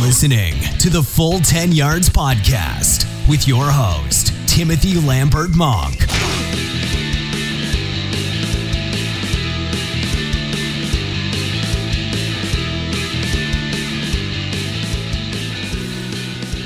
listening to the Full 10 Yards Podcast with your host, Timothy Lambert Monk.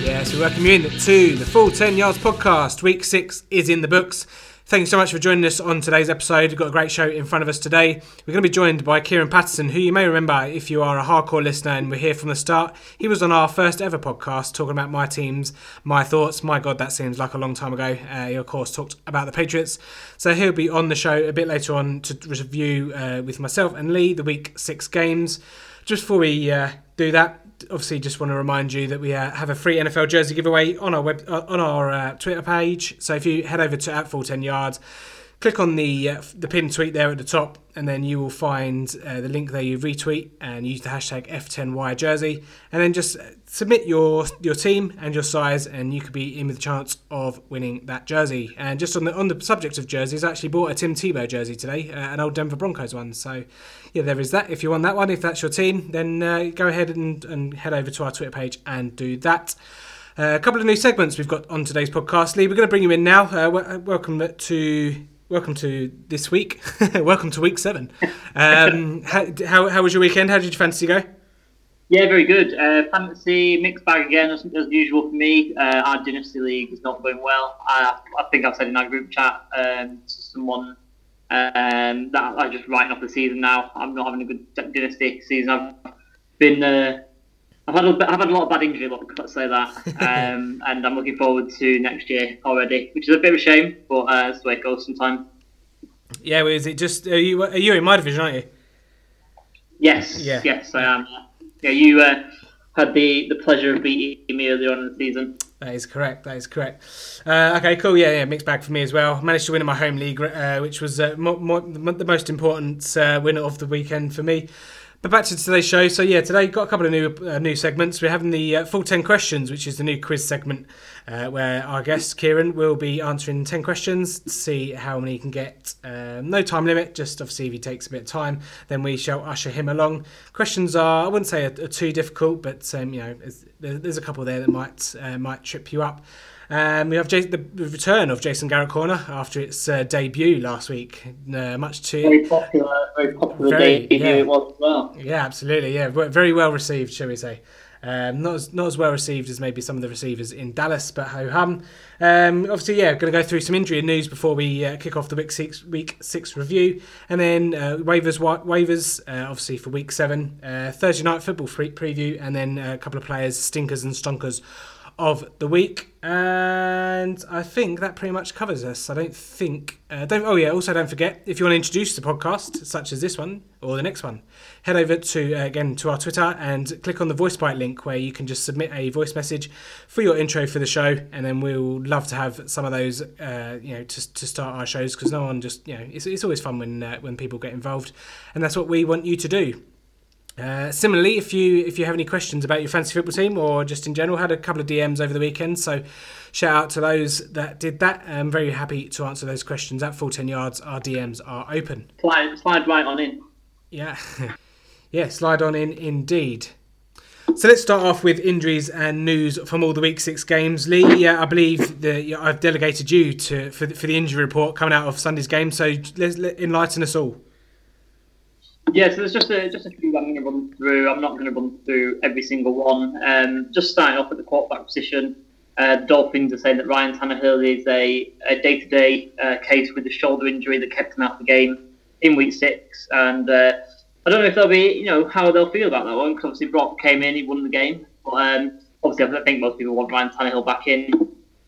Yes, we welcome you in to the Full 10 Yards Podcast. Week six is in the books. Thank you so much for joining us on today's episode. We've got a great show in front of us today. We're going to be joined by Kieran Patterson, who you may remember if you are a hardcore listener and we're here from the start. He was on our first ever podcast talking about my teams, my thoughts. My God, that seems like a long time ago. Uh, he, of course, talked about the Patriots. So he'll be on the show a bit later on to review uh, with myself and Lee the week six games. Just before we uh, do that, obviously just want to remind you that we uh, have a free NFL jersey giveaway on our web uh, on our uh, Twitter page. So if you head over to at full ten yards, click on the uh, the pinned tweet there at the top, and then you will find uh, the link there. You retweet and use the hashtag F10Y jersey, and then just submit your your team and your size, and you could be in with a chance of winning that jersey. And just on the on the subject of jerseys, I actually bought a Tim Tebow jersey today, uh, an old Denver Broncos one. So yeah, there is that. If you want that one, if that's your team, then uh, go ahead and, and head over to our Twitter page and do that. Uh, a couple of new segments we've got on today's podcast. Lee, we're going to bring you in now. Uh, w- welcome to welcome to this week. welcome to week seven. Um, how, how, how, was your weekend? How did your fantasy go? Yeah, very good. Uh, fantasy mixed bag again, as, as usual for me. Uh, our dynasty league is not going well. I, I think I've said in our group chat um, to someone um, that I'm just writing off the season now. I'm not having a good dynasty season. I've been, uh, I've had, a, I've had a lot of bad injury luck, let's say that, um, and I'm looking forward to next year already, which is a bit of a shame, but uh, that's the way it goes sometimes. Yeah, well, is it just are you are you in my division, aren't you? Yes, yeah. yes, I am. Yeah, you uh, had the, the pleasure of beating me earlier on in the season. That is correct. That is correct. Uh, okay, cool. Yeah, yeah, mixed bag for me as well. Managed to win in my home league, uh, which was uh, mo- mo- the most important uh, winner of the weekend for me. But back to today's show. So yeah, today got a couple of new uh, new segments. We're having the uh, full ten questions, which is the new quiz segment, where our guest Kieran will be answering ten questions to see how many he can get. Um, no time limit. Just obviously if he takes a bit of time, then we shall usher him along. Questions are I wouldn't say are, are too difficult, but um, you know there's a couple there that might uh, might trip you up. Um, we have Jason, the return of Jason Garrett Corner after its uh, debut last week. Uh, much to very popular, very popular very, debut yeah. it was as well. Yeah, absolutely. Yeah, very well received, shall we say? Um, not as not as well received as maybe some of the receivers in Dallas, but ho hum. Um, obviously, yeah, going to go through some injury news before we uh, kick off the week six week six review, and then uh, waivers waivers uh, obviously for week seven, uh, Thursday night football preview, and then a couple of players stinkers and stonkers of the week, and I think that pretty much covers us. I don't think. Uh, don't. Oh yeah. Also, don't forget if you want to introduce the podcast, such as this one or the next one, head over to uh, again to our Twitter and click on the voice bite link where you can just submit a voice message for your intro for the show, and then we'll love to have some of those. Uh, you know, to, to start our shows because no one just you know it's, it's always fun when uh, when people get involved, and that's what we want you to do. Uh, similarly, if you if you have any questions about your fantasy football team or just in general, had a couple of DMs over the weekend. So shout out to those that did that. I'm very happy to answer those questions at full ten yards. Our DMs are open. Slide, slide right on in. Yeah, yeah, slide on in indeed. So let's start off with injuries and news from all the week six games. Lee, yeah, I believe that I've delegated you to for the, for the injury report coming out of Sunday's game. So let's enlighten us all. Yeah, so there's just a, just a few I'm going to run through. I'm not going to run through every single one. Um, just starting off at the quarterback position, uh, Dolphins are saying that Ryan Tannehill is a, a day-to-day uh, case with a shoulder injury that kept him out of the game in Week Six, and uh, I don't know if they'll be, you know, how they'll feel about that one because obviously Brock came in, he won the game, but um, obviously I think most people want Ryan Tannehill back in.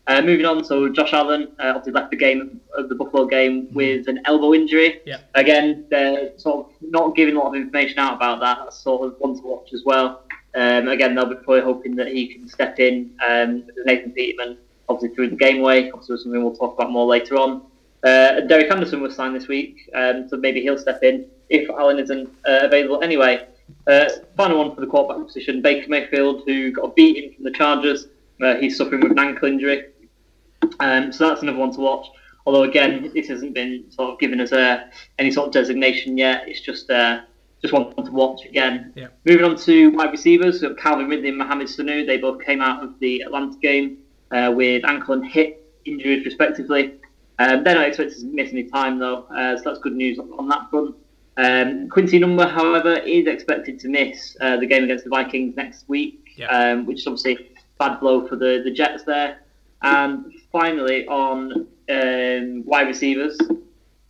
Uh, moving on, so Josh Allen uh, obviously left the game of the Buffalo game mm-hmm. with an elbow injury. Yeah. Again, they're sort of not giving a lot of information out about that. That's sort of one to watch as well. Um, again, they'll be probably hoping that he can step in. Um, Nathan Peterman obviously through the game way. Obviously, something we'll talk about more later on. Uh, Derek Anderson was signed this week, um, so maybe he'll step in if Allen isn't uh, available anyway. Uh, final one for the quarterback position, Baker Mayfield, who got beaten from the Chargers. Uh, he's suffering with an ankle injury. Um, so that's another one to watch. Although again, this hasn't been sort of given us a, any sort of designation yet. It's just uh, just one to watch again. Yeah. Moving on to wide receivers, so Calvin Ridley and Mohamed Sanu, they both came out of the Atlanta game uh, with ankle and hip injuries respectively. Um, they're not expected to miss any time though, uh, so that's good news on that front. Um, Quincy Enunwa, however, is expected to miss uh, the game against the Vikings next week, Yeah. um, which is obviously a bad blow for the, the Jets there. And finally, on um, wide receivers,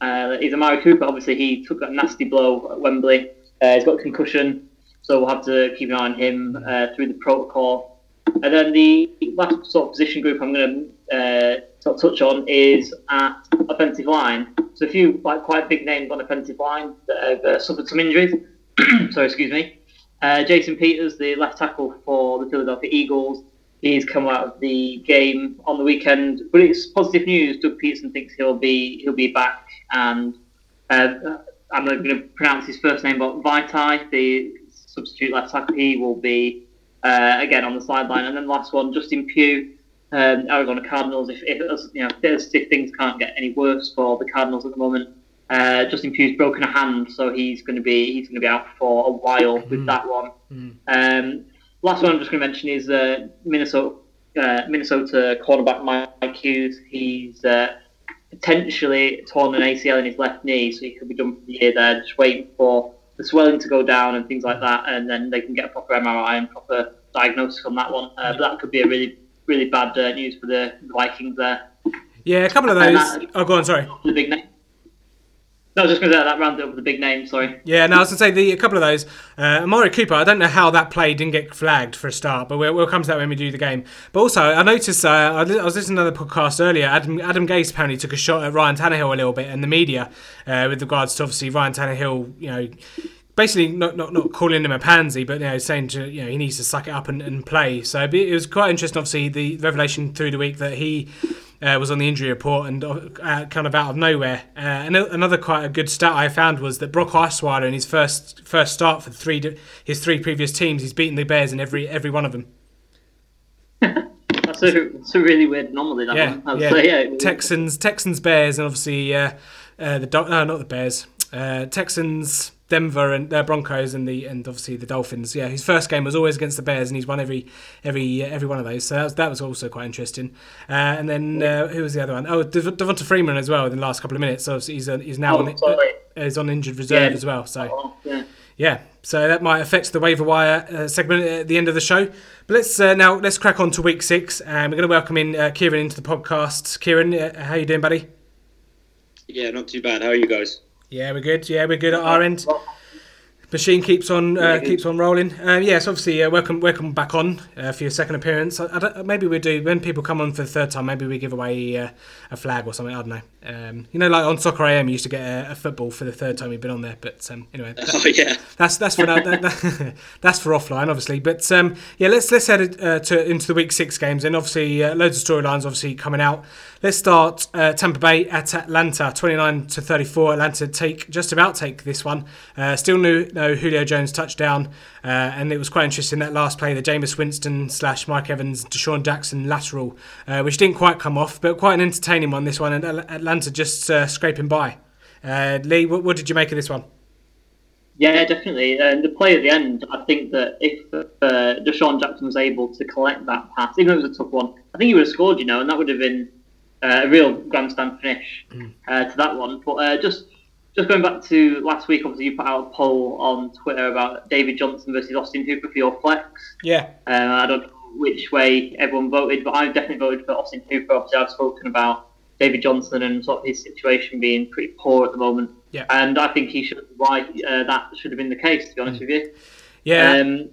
uh, is Amari Cooper. Obviously, he took a nasty blow at Wembley. Uh, he's got concussion, so we'll have to keep an eye on him uh, through the protocol. And then the last sort of position group I'm going to uh, sort of touch on is at offensive line. So a few like quite big names on offensive line that have uh, suffered some injuries. Sorry, excuse me. Uh, Jason Peters, the left tackle for the Philadelphia Eagles, he's come out of the game on the weekend. But it's positive news. Doug Pederson thinks he'll be he'll be back, and uh, I'm not going to pronounce his first name, but Vaitai, the substitute left tackle, he will be uh, again on the sideline. And then last one, Justin Pugh, um, Arizona Cardinals. If, if you know if, if things can't get any worse for the Cardinals at the moment, uh, Justin Pugh's broken a hand, so he's going to be he's going to be out for a while with that one. Um, last one I'm just going to mention is uh, Minnesota uh, Minnesota cornerback Mike Hughes. He's uh, potentially torn an ACL in his left knee, so he could be done for the year there. Just waiting for the swelling to go down and things like that, and then they can get a proper MRI and proper diagnosis on that one. Uh, but that could be a really really bad uh, news for the Vikings there. Yeah, a couple of those. that- Oh, go on. Sorry. The big name. I was just going to say that rounded up with the big name. Sorry. Yeah, no, I was going to say the, a couple of those. Uh, Amari Cooper, I don't know how that play didn't get flagged for a start, but we'll, we'll come to that when we do the game. But also, I noticed uh, I, li- I was listening to another podcast earlier. Adam, Adam Gase apparently took a shot at Ryan Tannehill a little bit in the media uh, with regards to obviously Ryan Tannehill, you know. Basically, not, not not calling him a pansy, but you know, saying to, you know he needs to suck it up and, and play. So it was quite interesting. Obviously, the revelation through the week that he uh, was on the injury report and uh, kind of out of nowhere. Uh, and another quite a good stat I found was that Brock Osweiler in his first first start for three his three previous teams, he's beaten the Bears in every every one of them. That's a, that's a really weird anomaly. That Yeah, one. Yeah. say, yeah. Texans, Texans, Bears, and obviously uh, uh, the no, not the Bears, uh, Texans, Denver, and their Broncos, and the and obviously the Dolphins. Yeah, his first game was always against the Bears, and he's won every every uh, every one of those. So that was, that was also quite interesting. Uh, and then uh, who was the other one? Oh, Dev- Devonta Freeman as well in the last couple of minutes. So he's uh, he's now Oh, on sorry. uh, is on injured reserve Yeah. as well. So. Oh, yeah. Yeah, so that might affect the waiver wire uh, segment at the end of the show. But let's uh, now let's crack on to week six, and we're going to welcome in uh, Kieran into the podcast. Kieran, uh, how you doing, buddy? Yeah, not too bad. How are you guys? Yeah, we're good. Yeah, we're good at our end. Machine keeps on uh, keeps on rolling. Um, yes, obviously, uh, welcome welcome back on uh, for your second appearance. I, I maybe we do when people come on for the third time. Maybe we give away uh, a flag or something. I don't know. Um, you know, like on Soccer AM, you used to get a, a football for the third time you've been on there. But um, anyway, that- Oh yeah, that's that's for now, that, that- that's for offline, obviously. But um, yeah, let's let's head uh, to into the week six games, and obviously uh, loads of storylines obviously coming out. Let's start uh, Tampa Bay at Atlanta, twenty nine to thirty four. Atlanta take just about take this one. Uh, still no no Julio Jones touchdown, uh, and it was quite interesting that last play, the Jameis Winston slash Mike Evans, DeSean Jackson lateral, uh, which didn't quite come off, but quite an entertaining one. This one, and Atlanta just uh, scraping by. Uh, Lee, what, what did you make of this one? Yeah, definitely. And the play at the end, I think that if DeSean Jackson was able to collect that pass, even though it was a tough one, I think he would have scored, you know, and that would have been uh, a real grandstand finish uh, to that one. But uh, just just going back to last week, obviously you put out a poll on Twitter about David Johnson versus Austin Hooper for your flex. Yeah, Um, I don't know which way everyone voted, but I definitely voted for Austin Hooper. Obviously, I've spoken about David Johnson and sort of his situation being pretty poor at the moment. Yeah. And I think he should why uh, that should have been the case. To be honest with you. yeah. Um,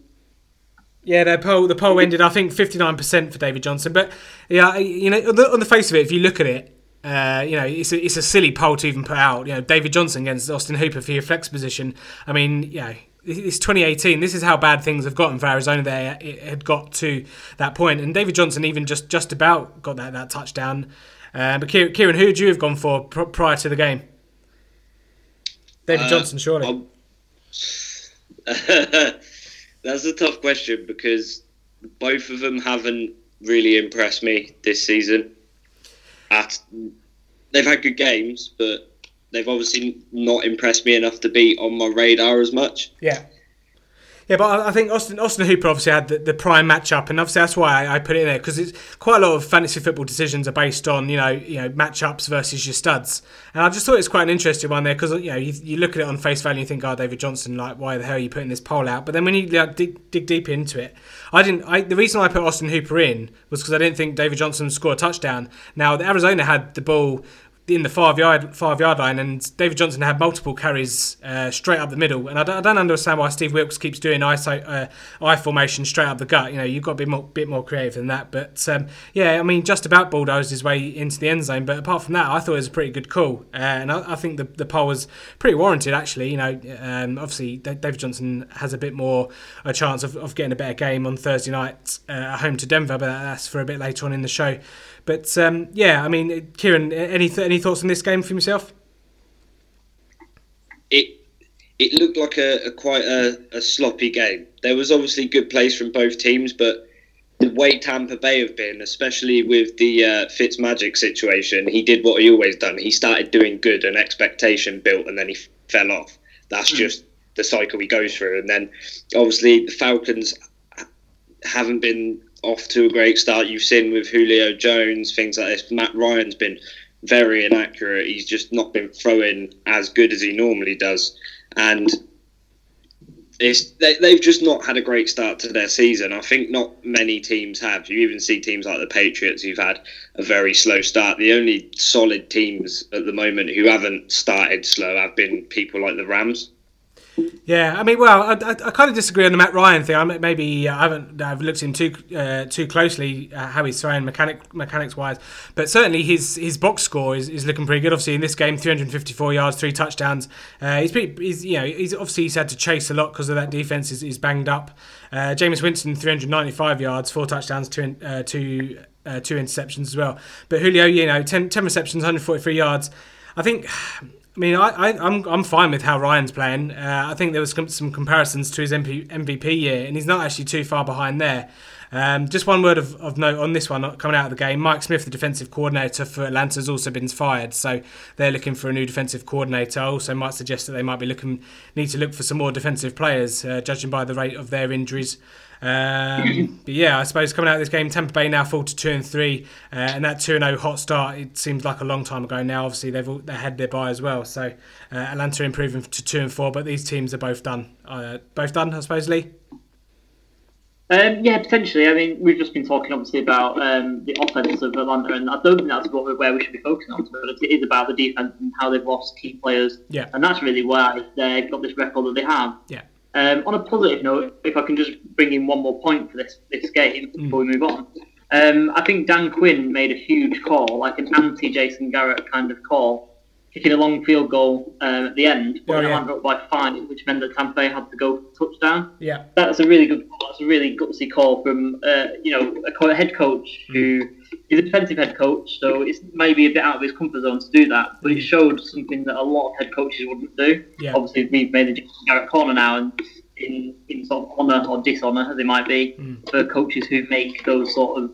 Yeah, the poll the poll ended I think fifty nine percent for David Johnson, but yeah, you know on the, on the face of it, if you look at it, uh, you know it's a, it's a silly poll to even put out. You know David Johnson against Austin Hooper for your flex position. I mean, know it's 2018. This is how bad things have gotten for Arizona. There, it had got to that point. and David Johnson even just just about got that that touchdown. Uh, but Kieran, Kieran, who would you have gone for pr- prior to the game? David Uh, Johnson, surely. That's a tough question because both of them haven't really impressed me this season. At they've had good games, but they've obviously not impressed me enough to be on my radar as much. Yeah. Yeah, but I think Austin Austin Hooper obviously had the, the prime matchup, and obviously that's why I, I put it in there because it's quite a lot of fantasy football decisions are based on you know you know matchups versus your studs, and I just thought it's quite an interesting one there because you know you, you look at it on face value and think, oh, David Johnson, like why the hell are you putting this poll out? But then when you like, dig, dig deep into it, I didn't. I, the reason I put Austin Hooper in was because I didn't think David Johnson would score a touchdown. Now the Arizona had the ball in the five yard five yard line, and David Johnson had multiple carries uh, straight up the middle. And I don't, I don't, understand why Steve Wilks keeps doing ISO, uh, I formation straight up the gut. You know, you've got to be more, bit more creative than that. But um, yeah, I mean, just about bulldozed his way into the end zone. But apart from that, I thought it was a pretty good call, uh, and I, I, think the the poll was pretty warranted actually. You know, um, obviously David Johnson has a bit more a chance of, of getting a better game on Thursday night uh, at home to Denver, but that's for a bit later on in the show. But um, yeah, I mean, Kieran, any th- any thoughts on this game for yourself? It it looked like a, a quite a, a, sloppy game. There was obviously good plays from both teams, but the way Tampa Bay have been, especially with the uh, Fitz Magic situation, he did what he always done. He started doing good, and expectation built, and then he fell off. That's mm. just the cycle he goes through. And then obviously the Falcons haven't been off to a great start. You've seen with Julio Jones, things like this. Matt Ryan's been very inaccurate. He's just not been throwing as good as he normally does. And it's, they, they've just not had a great start to their season. I think not many teams have. You even see teams like the Patriots who've had a very slow start. The only solid teams at the moment who haven't started slow have been people like the Rams. Yeah, I mean, well, I, I, I, kind of disagree on the Matt Ryan thing. I maybe uh, I haven't I've looked in too uh, too closely uh, how he's throwing mechanic mechanics wise, but certainly his his box score is, is looking pretty good. Obviously, in this game, 354 yards, three touchdowns. Uh, he's pretty, he's you know he's obviously he's had to chase a lot because of that defense is, is banged up. Uh, Jameis Winston, 395 yards, four touchdowns, two uh, two two interceptions as well. But Julio, you know, 10, 10 receptions, 143 yards. I think I mean, I, I, am I'm, I'm fine with how Ryan's playing. Uh, I think there was some comparisons to his MP, MVP year, and he's not actually too far behind there. Um, just one word of, of note on this one coming out of the game. Mike Smith, the defensive coordinator for Atlanta, has also been fired, so they're looking for a new defensive coordinator. I also might suggest that they might be looking need to look for some more defensive players, uh, judging by the rate of their injuries. Um, but yeah, I suppose coming out of this game, Tampa Bay now fall to two and three, uh, and that two and zero oh hot start. It seems like a long time ago now. Obviously, they've all, they had their bye as well, so uh, Atlanta improving to two and four. But these teams are both done. Uh, both done, I suppose, Lee. Um, yeah, potentially. I mean, we've just been talking obviously about um, the offense of Atlanta, and I don't think that's what, where we should be focusing on. But it is about the defense and how they've lost key players. Yeah. And that's really why they've got this record that they have. Yeah. Um, on a positive note, if I can just bring in one more point for this this game mm. before we move on, um, I think Dan Quinn made a huge call, like an anti Jason Garrett kind of call, kicking a long field goal um, at the end, but oh, yeah. up by five, which meant that Tampa Bay had to go for touchdown. Yeah, that's a really good. That's a really gutsy call from uh, you know a head coach mm. who he's a defensive head coach, so it's maybe a bit out of his comfort zone to do that. But it showed something that a lot of head coaches wouldn't do. Yeah. Obviously, we've made the Garrett corner now, and in, in sort of honour or dishonour, as it might be, mm. for coaches who make those sort of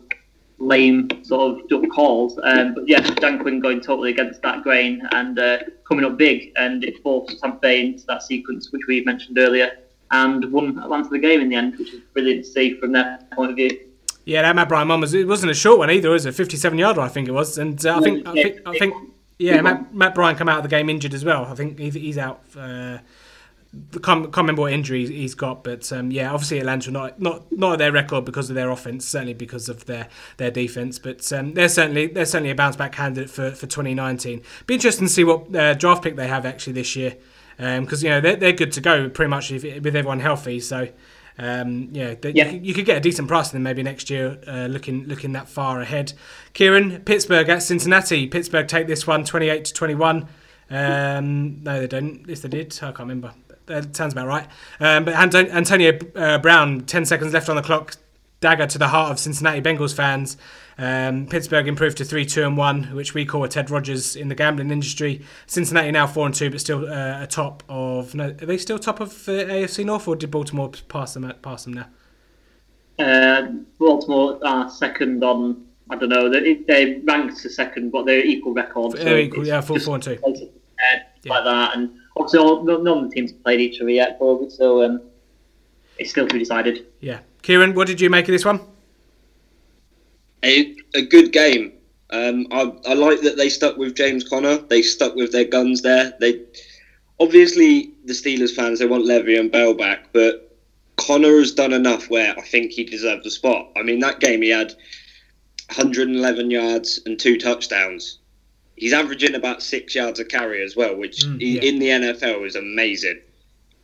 lame sort of duck calls. Um, but yeah, Dan Quinn going totally against that grain and uh, coming up big, and it forced Tampa Bay into that sequence which we mentioned earlier, and won Atlanta the game in the end, which is brilliant to see from their point of view. Yeah, that Matt Bryant one was it wasn't a short one either, was it? Fifty-seven yarder, I think it was, and uh, I think I think I think yeah, Matt, Matt Bryant come out of the game injured as well. I think he's, he's out. Uh, the can't, can't remember what injury he's got, but um, yeah, obviously Atlanta not not not their record because of their offense, certainly because of their their defense. But um, they're certainly they're certainly a bounce back candidate for, for 2019. Be interesting to see what uh, draft pick they have actually this year, because um, you know they're, they're good to go pretty much if, with everyone healthy. So um, yeah, they, yeah. You, you, could get a decent price then maybe next year, uh, looking looking that far ahead. Kieran, Pittsburgh at Cincinnati. Pittsburgh take this one 28 to 21. Um, no, they don't. Yes, they did. I can't remember. That sounds about right. Um, but Antonio uh, Brown, 10 seconds left on the clock, dagger to the heart of Cincinnati Bengals fans. Um, Pittsburgh improved to three, two, and one, which we call a Ted Rogers in the gambling industry. Cincinnati now four and two, but still uh, a top of. No, are they still top of the AFC North, or did Baltimore pass them? Pass them now. Uh, Baltimore are second on. I don't know. They, they ranked to second, but they're equal records. They're equal, yeah, four, four and two. Uh, yeah. like that. And obviously, all, none of the teams have played each other yet, probably. So um, it's still to be decided. Yeah, Kieran, what did you make of this one? A, a good game. Um, I, I like that they stuck with James Conner. They stuck with their guns there. They obviously the Steelers fans they want Le'Veon Bell back, but Connor has done enough where I think he deserves a spot. I mean, that game he had 111 yards and two touchdowns. He's averaging about six yards a carry as well, which mm, yeah. in the NFL is amazing.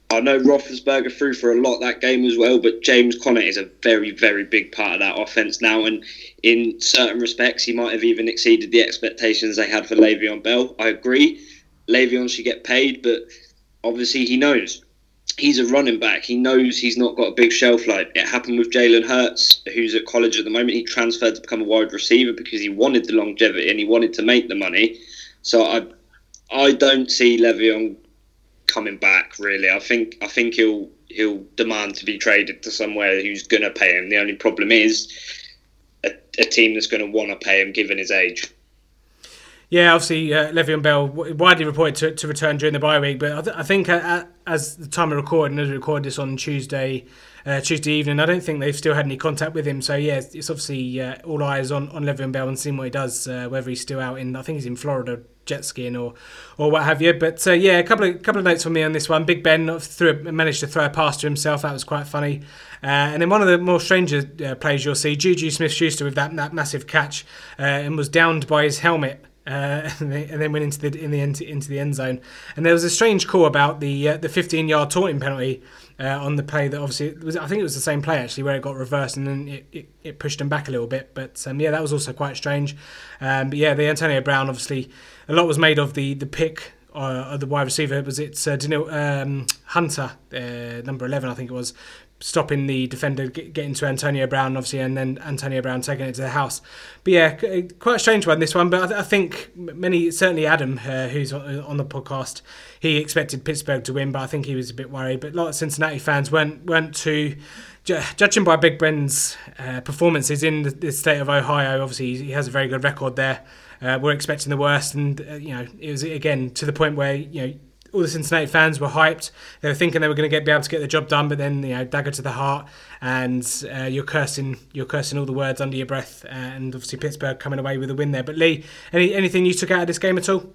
I know Roethlisberger threw for a lot that game as well, but James Conner is a very, very big part of that offense now. And in certain respects, he might have even exceeded the expectations they had for Le'Veon Bell. I agree. Le'Veon should get paid, but obviously he knows he's a running back. He knows he's not got a big shelf life. It happened with Jalen Hurts, who's at college at the moment. He transferred to become a wide receiver because he wanted the longevity and he wanted to make the money. So I, I don't see Le'Veon coming back really. I think I think he'll he'll demand to be traded to somewhere who's going to pay him. The only problem is a, a team that's going to want to pay him given his age. Yeah, obviously uh, Le'Veon Bell widely reported to, to return during the bye week, but I, th- I think uh, as the time of recording, as we record this on Tuesday, uh, Tuesday evening, I don't think they've still had any contact with him. So yeah, it's, it's obviously uh, all eyes on on Le'Veon Bell and seeing what he does, uh, whether he's still out in. I think he's in Florida jet skiing or or what have you. But uh, yeah, a couple of couple of notes from me on this one. Big Ben threw, managed to throw a pass to himself. That was quite funny. Uh, and then one of the more stranger uh, plays you'll see, Juju Smith-Schuster with that, that massive catch uh, and was downed by his helmet. Uh, and, then went into the in the end, into the end zone, and there was a strange call about the uh, the 15 yard taunting penalty uh, on the play that obviously was I think it was the same play actually where it got reversed and then it, it, it pushed him back a little bit, but um, yeah that was also quite strange. Um, but yeah, the Antonio Brown obviously a lot was made of the the pick uh, the wide receiver. Was it uh, Daniel, um, Hunter, uh, number eleven, I think it was, stopping the defender getting to Antonio Brown, obviously, and then Antonio Brown taking it to the house. But yeah, uh, quite a strange one this one. But I, th- I think many, certainly Adam, uh, who's on, the podcast, he expected Pittsburgh to win, but I think he was a bit worried. But a lot of Cincinnati fans weren't weren't too. Judging by Big Ben's uh, performances in the, the, state of Ohio, obviously he has a very good record there. Uh, we're expecting the worst, and uh, you know it was again to the point where you know all the Cincinnati fans were hyped. They were thinking they were going to get be able to get the job done, but then you know dagger to the heart, and uh, you're cursing you're cursing all the words under your breath, and obviously Pittsburgh coming away with a win there. But Lee, any anything you took out of this game at all?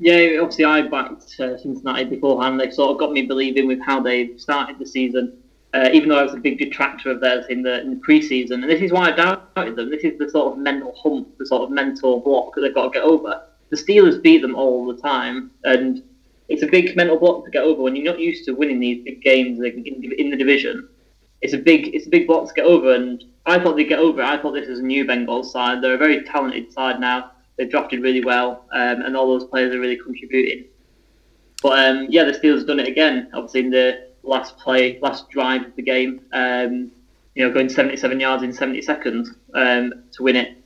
Yeah, obviously I backed uh, Cincinnati beforehand. They sort of got me believing with how they started the season. Uh, even though I was a big detractor of theirs in the in the preseason, and this is why I doubted them. This is the sort of mental hump, the sort of mental block that they've got to get over the Steelers beat them all the time, and it's a big mental block to get over when you're not used to winning these big games in, the division. It's a big it's a big block to get over, and I thought they'd get over. I thought this was a new Bengals side. They're a very talented side now. They've drafted really well, um, and all those players are really contributing. But um, yeah, the Steelers have done it again. Obviously, in the last play, last drive of the game, um, you know, going 77 yards in 70 seconds um, to win it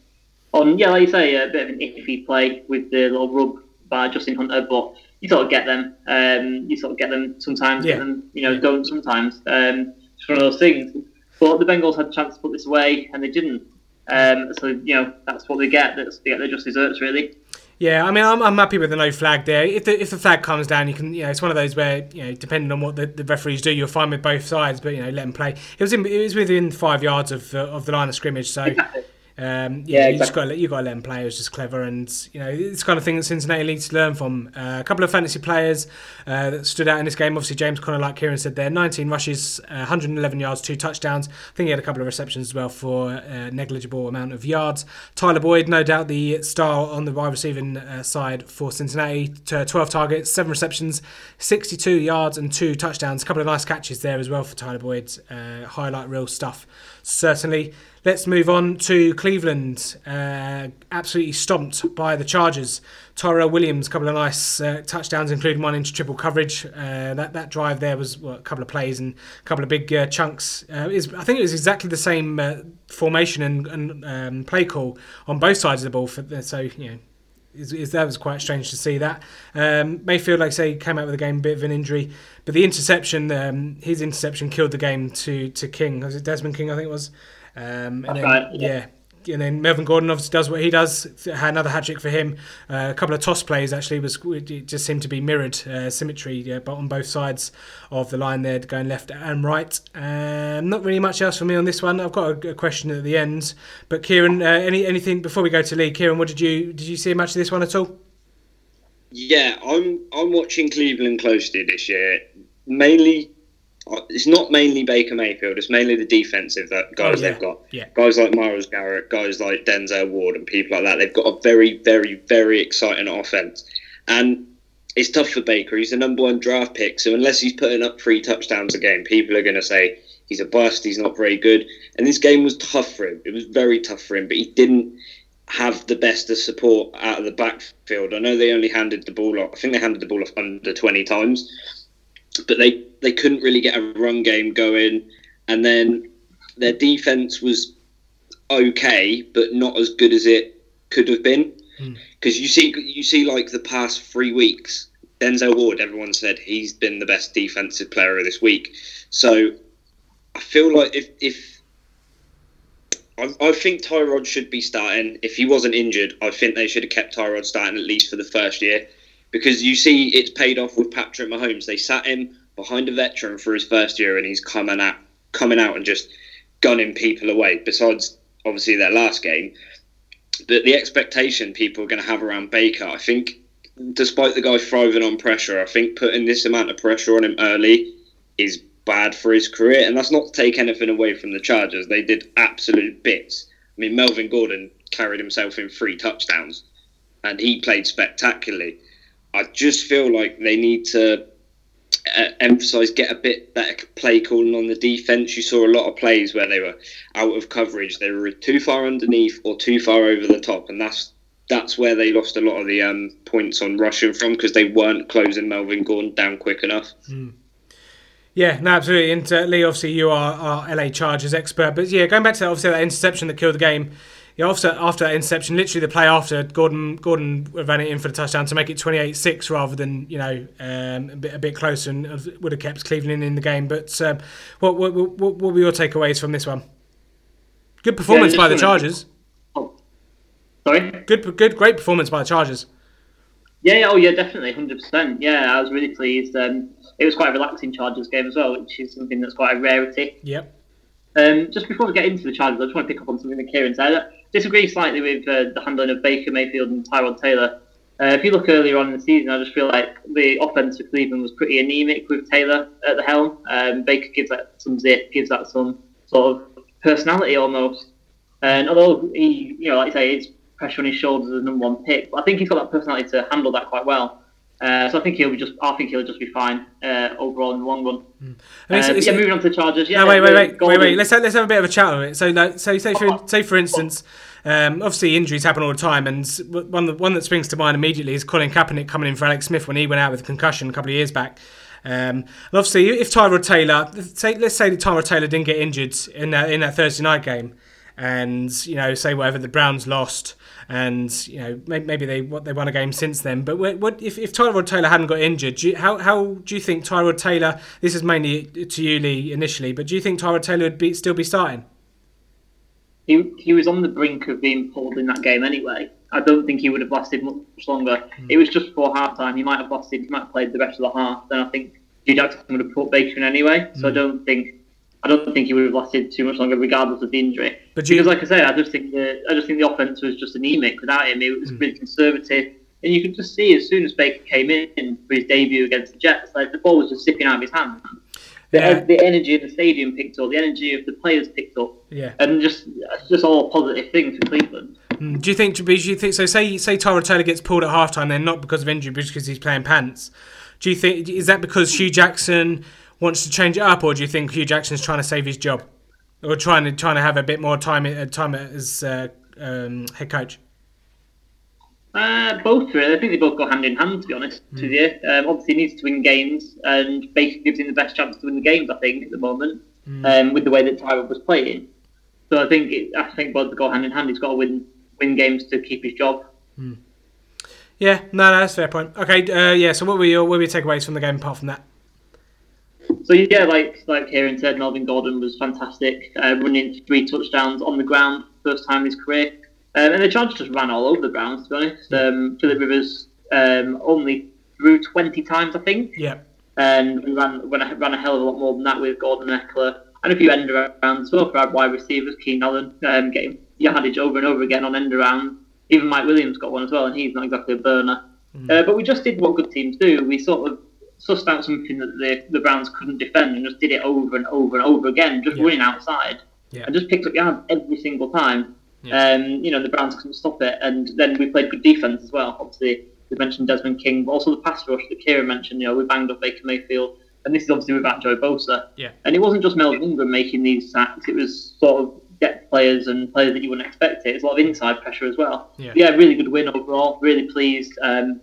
on yeah, like you say, a bit of an iffy play with the little rub by Justin Hunter, but you sort of get them. Um, you sort of get them sometimes, yeah. and you know don't sometimes. Um, it's one of those things. But the Bengals had a chance to put this away, and they didn't. Um, so you know that's what they get. That's they get their just desserts, really. Yeah, I mean, I'm, I'm happy with the no flag there. If the if the flag comes down, you can, you know, it's one of those where, you know, depending on what the, the referees do, you're fine with both sides, but you know, let them play. It was in, it was within five yards of uh, of the line of scrimmage, so exactly. Um, yeah, yeah exactly. you just got to, you got to let them play. It was just clever, and you know it's kind of thing that Cincinnati needs to learn from. Uh, a couple of fantasy players uh, that stood out in this game. Obviously, James Conner, like Kieran said, there, 19 rushes, uh, 111 yards, two touchdowns. I think he had a couple of receptions as well for a uh, negligible amount of yards. Tyler Boyd, no doubt the star on the wide receiving uh, side for Cincinnati, 12 targets, seven receptions, 62 yards, and two touchdowns. A couple of nice catches there as well for Tyler Boyd. Uh, highlight real stuff, certainly. Let's move on to Cleveland. Uh, absolutely stomped by the Chargers. Tyrell Williams, a couple of nice uh, touchdowns, including one into triple coverage. Uh, that that drive there was well, a couple of plays and a couple of big uh, chunks. Uh, I think it was exactly the same uh, formation and, and um, play call on both sides of the ball. For so you know. Is, is, that was quite strange to see that. Um, Mayfield, like I say, came out with a game, a bit of an injury, but the interception, um, his interception killed the game to to King. Was it Desmond King? I think it was. Um, and then, right, yeah. and then Melvin Gordon obviously does what he does. Had another hat trick for him. Uh, a couple of toss plays actually was it just seemed to be mirrored uh, symmetry yeah, but on both sides of the line there, going left and right. Um, not really much else for me on this one. I've got a, a question at the end, but Kieran, uh, any anything before we go to Lee? Kieran, what did you did you see much of this one at all? Yeah, I'm I'm watching Cleveland closely this year. Mainly it's not mainly Baker Mayfield. It's mainly the defensive that guys Oh, yeah. they've got. Yeah. Guys like Myles Garrett, guys like Denzel Ward, and people like that. They've got a very, very, very exciting offense, and it's tough for Baker. He's the number one draft pick, so unless he's putting up three touchdowns a game, people are going to say he's a bust. He's not very good. And this game was tough for him. It was very tough for him, but he didn't have the best of support out of the backfield. I know they only handed the ball off. I think they handed the ball off under twenty times but they they couldn't really get a run game going, and then their defense was okay, but not as good as it could have been. Hmm. Because you see, you see, like the past three weeks, Denzel Ward, everyone said he's been the best defensive player of this week. So I feel like if if I, I think Tyrod should be starting. If he wasn't injured, I think they should have kept Tyrod starting at least for the first year because you see it's paid off with Patrick Mahomes. They sat him behind a veteran for his first year, and he's coming out, coming out and just gunning people away. Besides, obviously their last game, but the expectation people are going to have around Baker, I think, despite the guy thriving on pressure, I think putting this amount of pressure on him early is bad for his career, and that's not to take anything away from the Chargers. They did absolute bits. I mean, Melvin Gordon carried himself in three touchdowns, and he played spectacularly. I just feel like they need to uh, emphasize, get a bit better play calling on the defense. You saw a lot of plays where they were out of coverage, they were too far underneath or too far over the top, and that's that's where they lost a lot of the um, points on rushing from because they weren't closing Melvin Gordon down quick enough. Yeah, no, absolutely. And uh, Lee, obviously, you are our LA Chargers expert, but yeah, going back to that, obviously that interception that killed the game. Yeah, after after that interception, literally the play after, Gordon Gordon ran it in for the touchdown to make it 28-6 rather than you know um, a bit a bit closer and would have kept Cleveland in the game. But um, what, what what what were your takeaways from this one? Good performance just by the Chargers. Oh, sorry. Good good great performance by the Chargers. Yeah, yeah, oh yeah, definitely, hundred percent. Yeah, I was really pleased. Um, it was quite a relaxing Chargers game as well, which is something that's quite a rarity. Yep. Um, just before we get into the Chargers, I just want to pick up on something that Kieran said. Disagree slightly with uh, the handling of Baker Mayfield and Tyrod Taylor. Uh, if you look earlier on in the season, I just feel like the offense for Cleveland was pretty anemic with Taylor at the helm. Um, Baker gives that some zip, gives that some sort of personality almost. And although he, you know, like I say, it's pressure on his shoulders as the number one pick, but I think he's got that personality to handle that quite well. Uh, so I think he'll be just. I think he'll just be fine uh, overall in the long run. I mean, Uh, but yeah, moving on to the Chargers. Yeah, no, wait, wait, wait, wait, Golden- wait. Let's have, let's have a bit of a chat on it. So, like, so say for say for instance, um, obviously injuries happen all the time, and one that one that springs to mind immediately is Colin Kaepernick coming in for Alex Smith when he went out with a concussion a couple of years back. Um, and obviously, if Tyrod Taylor, say, let's say that Tyrod Taylor didn't get injured in that in that Thursday night game, and you know, say whatever the Browns lost, and you know, maybe, maybe they what they won a game since then. But what, what if, if Tyrod Taylor hadn't got injured? Do you, how how do you think Tyrod Taylor? This is mainly to you, Lee, initially, but do you think Tyrod Taylor would be still be starting? he, he was on the brink of being pulled in that game anyway. I don't think he would have lasted much longer. Hmm. It was just before half time. He might have lasted, he might have played the rest of the half. Then I think Hue Jackson would have put Baker in anyway. So hmm. I don't think I don't think he would have lasted too much longer, regardless of the injury. But you- because, like I said, I just think the I just think the offense was just anemic without him. It was really conservative, and you could just see as soon as Baker came in for his debut against the Jets, like the ball was just slipping out of his hand. The, Yeah. the energy of the stadium picked up, the energy of the players picked up, Yeah. and just just all positive things for Cleveland. Mm, Do you think? Do you think so? Say say Tyrod Taylor gets pulled at halftime, then not because of injury, but because he's playing pants. Do you think is that because Hue Jackson wants to change it up, or do you think Hue Jackson's trying to save his job, or trying to trying to have a bit more time uh, time as uh, um, head coach? Uh, both really. I think they both go hand in hand. To be honest with you, um, obviously he needs to win games, and Baker gives him the best chance to win the games. I think at the moment, um, with the way that Tyrod was playing. So I think it, I think both go hand in hand. He's got to win win games to keep his job. Yeah, no, no, that's a fair point. Okay, uh, yeah. So what were your what were your takeaways from the game apart from that? So yeah, like like Kieran said, Melvin Gordon was fantastic, uh, running three touchdowns on the ground. first time in his career. Um, and the Chargers just ran all over the Browns, to be honest. Um, Philip Rivers um, only threw 20 times, I think. Yeah. And we ran, when I ran a hell of a lot more than that with Gordon Ekeler and a few end arounds as well for our wide receivers, Keenan Allen, um, getting yardage over and over again on end around. Even Mike Williams got one as well, and he's not exactly a burner. Mm. Uh, but we just did what good teams do. We sort of sussed out something that the, the Browns couldn't defend and just did it over and over and over again, just yeah. running outside. Yeah. And just picked up yards every single time. Yeah. Um, you know, the Browns couldn't stop it. And then we played good defense as well. Obviously, we mentioned Desmond King, but also the pass rush that Kieran mentioned. You know, we banged up Baker Mayfield. And this is obviously without Joe Bosa. Yeah. And it wasn't just Melvin Ingram making these sacks. It was sort of get players and players that you wouldn't expect it. It's a lot of inside pressure as well. Yeah, yeah really good win overall. Really pleased. Um,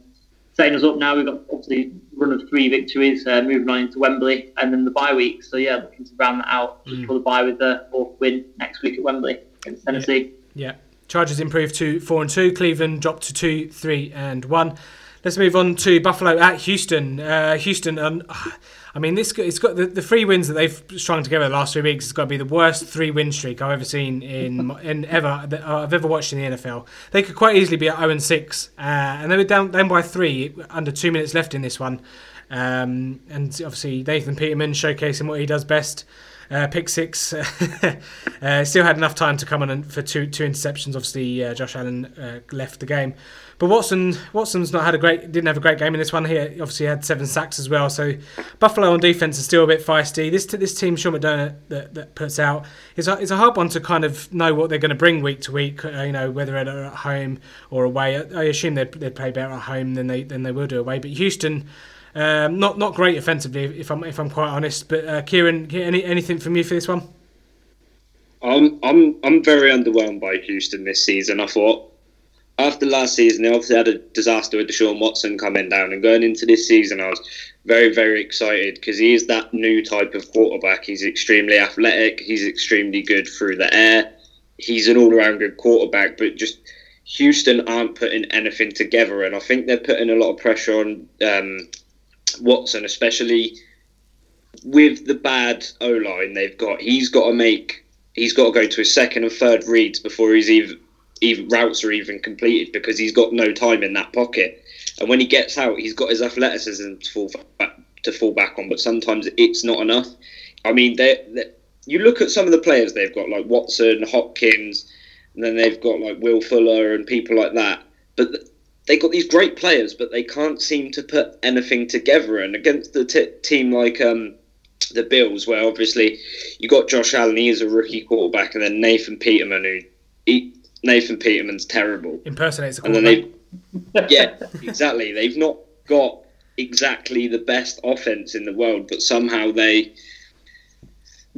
setting us up now. We've got obviously run of three victories, uh, moving on into Wembley, and then the bye week. So yeah, looking to round that out mm. for the bye with the fourth win next week at Wembley against Tennessee. Yeah. yeah. Chargers improved to four and two. Cleveland dropped to two, three, and one. Let's move on to Buffalo at Houston. Uh, Houston, um, I mean, this it's got the, the three wins that they've strung together the last three weeks. It's got to be the worst three win streak I've ever seen in in ever that I've ever watched in the NFL. They could quite easily be at zero and six, uh, and they were down down by three under two minutes left in this one. Um, and obviously Nathan Peterman showcasing what he does best. Uh, pick six. uh, still had enough time to come on for two two interceptions. Obviously, uh, Josh Allen uh, left the game. But Watson, Watson's not had a great, didn't have a great game in this one. He obviously had seven sacks as well. So Buffalo on defense is still a bit feisty. This this team Sean McDermott that, that puts out is a, is a hard one to kind of know what they're going to bring week to week. Uh, you know whether they're at home or away. I, I assume they'd, they'd play better at home than they than they will do away. But Houston. Um, not not great offensively, if I'm if I'm quite honest. But uh, Kieran, any anything from you for this one? I'm I'm I'm very underwhelmed by Houston this season. I thought after last season, they obviously had a disaster with Deshaun Watson coming down, and going into this season, I was very, very excited because he is that new type of quarterback. He's extremely athletic. He's extremely good through the air. He's an all-around good quarterback, but just Houston aren't putting anything together, and I think they're putting a lot of pressure on um, Watson, especially with the bad O line they've got. He's got to make. He's got to go to his second and third reads before he's even even routes are even completed because he's got no time in that pocket. And when he gets out, he's got his athleticism to fall back, to fall back on, but sometimes it's not enough. I mean, they you look at some of the players they've got, like Watson, Hopkins, and then they've got like Will Fuller and people like that. But they've got these great players, but they can't seem to put anything together. And against the t- team like um, the Bills, where obviously you got Josh Allen, he is a rookie quarterback, and then Nathan Peterman, who he, Nathan Peterman's terrible. Impersonates a and then they, yeah, exactly. They've not got exactly the best offense in the world, but somehow they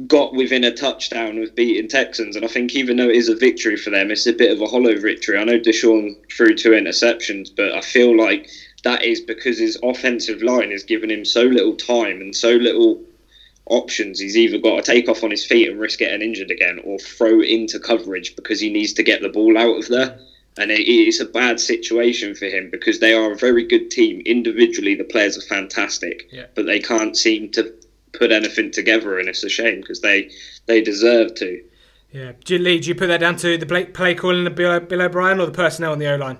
got within a touchdown of beating Texans. And I think even though it is a victory for them, it's a bit of a hollow victory. I know Deshaun threw two interceptions, but I feel like that is because his offensive line is giving him so little time and so little options. He's either got to take off on his feet and risk getting injured again, or throw into coverage because he needs to get the ball out of there. And it is a bad situation for him because they are a very good team. Individually, the players are fantastic, yeah. but they can't seem to put anything together, and it's a shame because they they deserve to. Yeah, do you, Lee, do you put that down to the play calling of Bill, Bill O'Brien or the personnel on the O line?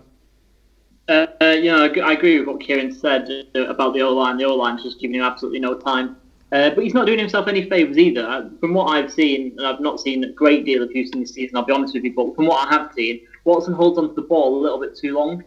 Uh, uh, yeah, I agree with what Kieran said about the O line. The O line's just giving him absolutely no time. Uh, but he's not doing himself any favours either. Uh, from what I've seen, and I've not seen a great deal of Houston this season, I'll be honest with you, but from what I have seen, Watson holds onto the ball a little bit too long.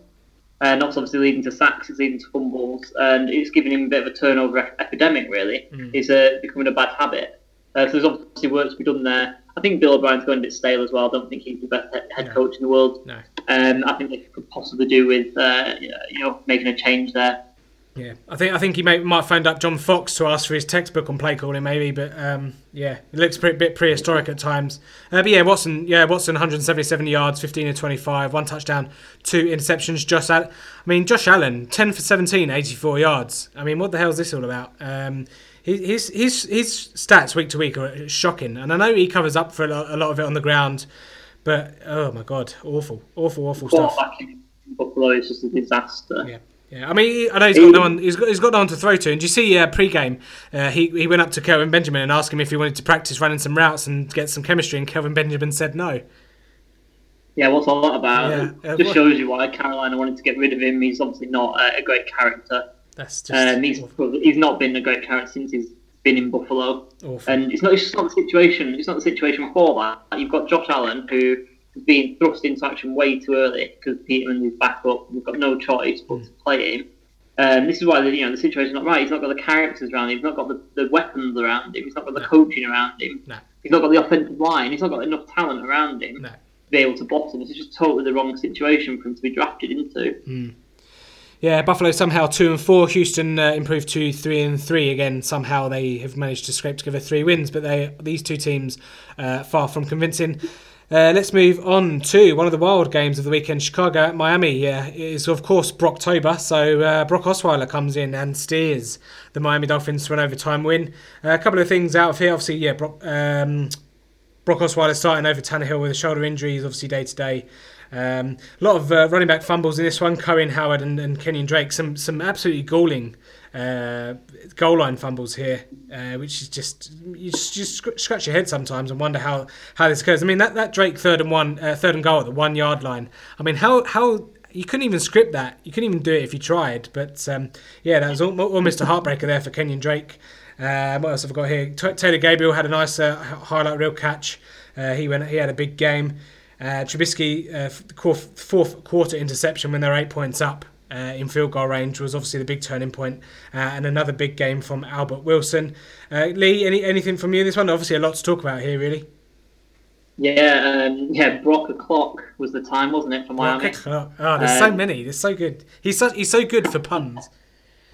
And that's obviously leading to sacks, it's leading to fumbles, and it's giving him a bit of a turnover epidemic, really. Mm. It's uh, becoming a bad habit. Uh, so there's obviously work to be done there. I think Bill O'Brien's going a bit stale as well. I don't think he's the best head coach in the world. No. Um, I think they could possibly do with uh, you know making a change there. Yeah, I think I think he may, might phoned up John Fox to ask for his textbook on play calling, maybe. But um, yeah, it looks a bit prehistoric at times. Uh, but yeah, Watson, yeah, Watson, 177 yards, 15 of 25, one touchdown, two interceptions. Josh, Allen, I mean, Josh Allen, 10 for 17, 84 yards. I mean, what the hell is this all about? Um, his his his stats week to week are shocking, and I know he covers up for a lot, a lot of it on the ground. But oh my god, awful, awful, awful stuff. Buffalo is just a disaster. Yeah. Yeah, I mean, I know he's got no one. He's got, he's got no one to throw to. And do you see uh, pre-game? Uh, he he went up to Kelvin Benjamin and asked him if he wanted to practice running some routes and get some chemistry. And Kelvin Benjamin said no. Yeah, what's all that about? Yeah, uh, just what- shows you why Carolina wanted to get rid of him. He's obviously not a great character. That's just Um, he's he's not been a great character since he's been in Buffalo. awful. And it's not it's just not the situation. It's not the situation for that. You've got Josh Allen who been thrust into action way too early because Peterman is back up. We've got no choice but to play him. Um, this is why the, you know the situation's not right. He's not got the characters around him. He's not got the, the weapons around him. He's not got the No. coaching around him. No. He's not got the offensive line. He's not got enough talent around him No. to be able to boss him. It's just totally the wrong situation for him to be drafted into. Yeah, Buffalo somehow two and four. Houston uh, improved to three and three again. Somehow they have managed to scrape together three wins, but they these two teams uh, far from convincing. Uh, let's move on to one of the wild games of the weekend. Chicago at Miami. Yeah, it is of course Brocktober, so uh, Brock Osweiler comes in and steers the Miami Dolphins to an overtime win. Uh, a couple of things out of here. Obviously, yeah, Brock, um, Brock Osweiler starting over Tannehill with a shoulder injury. He's obviously day to day. Um, a lot of uh, running back fumbles in this one. Cohen Howard and, and Kenyon Drake. Some some absolutely galling uh, goal line fumbles here, uh, which is just you just, just scratch your head sometimes and wonder how, how this occurs. I mean that, that Drake third and one uh, third and goal at the one yard line. I mean how how you couldn't even script that. You couldn't even do it if you tried. But um, yeah, that was al- almost a heartbreaker there for Kenyon Drake. Um, what else have I got here? T- Taylor Gabriel had a nice uh, highlight reel catch. Uh, he went. He had a big game. Uh, Trubisky, uh, f- fourth quarter interception when they're eight points up uh, in field goal range was obviously the big turning point. Uh, and another big game from Albert Wilson. Uh, Lee, any anything from you? This one, obviously, a lot to talk about here, really. Yeah, um, yeah. Brock o'clock was the time, wasn't it, for Miami? Oh, oh, there's so Um, many. There's so good. He's such, he's so good for puns.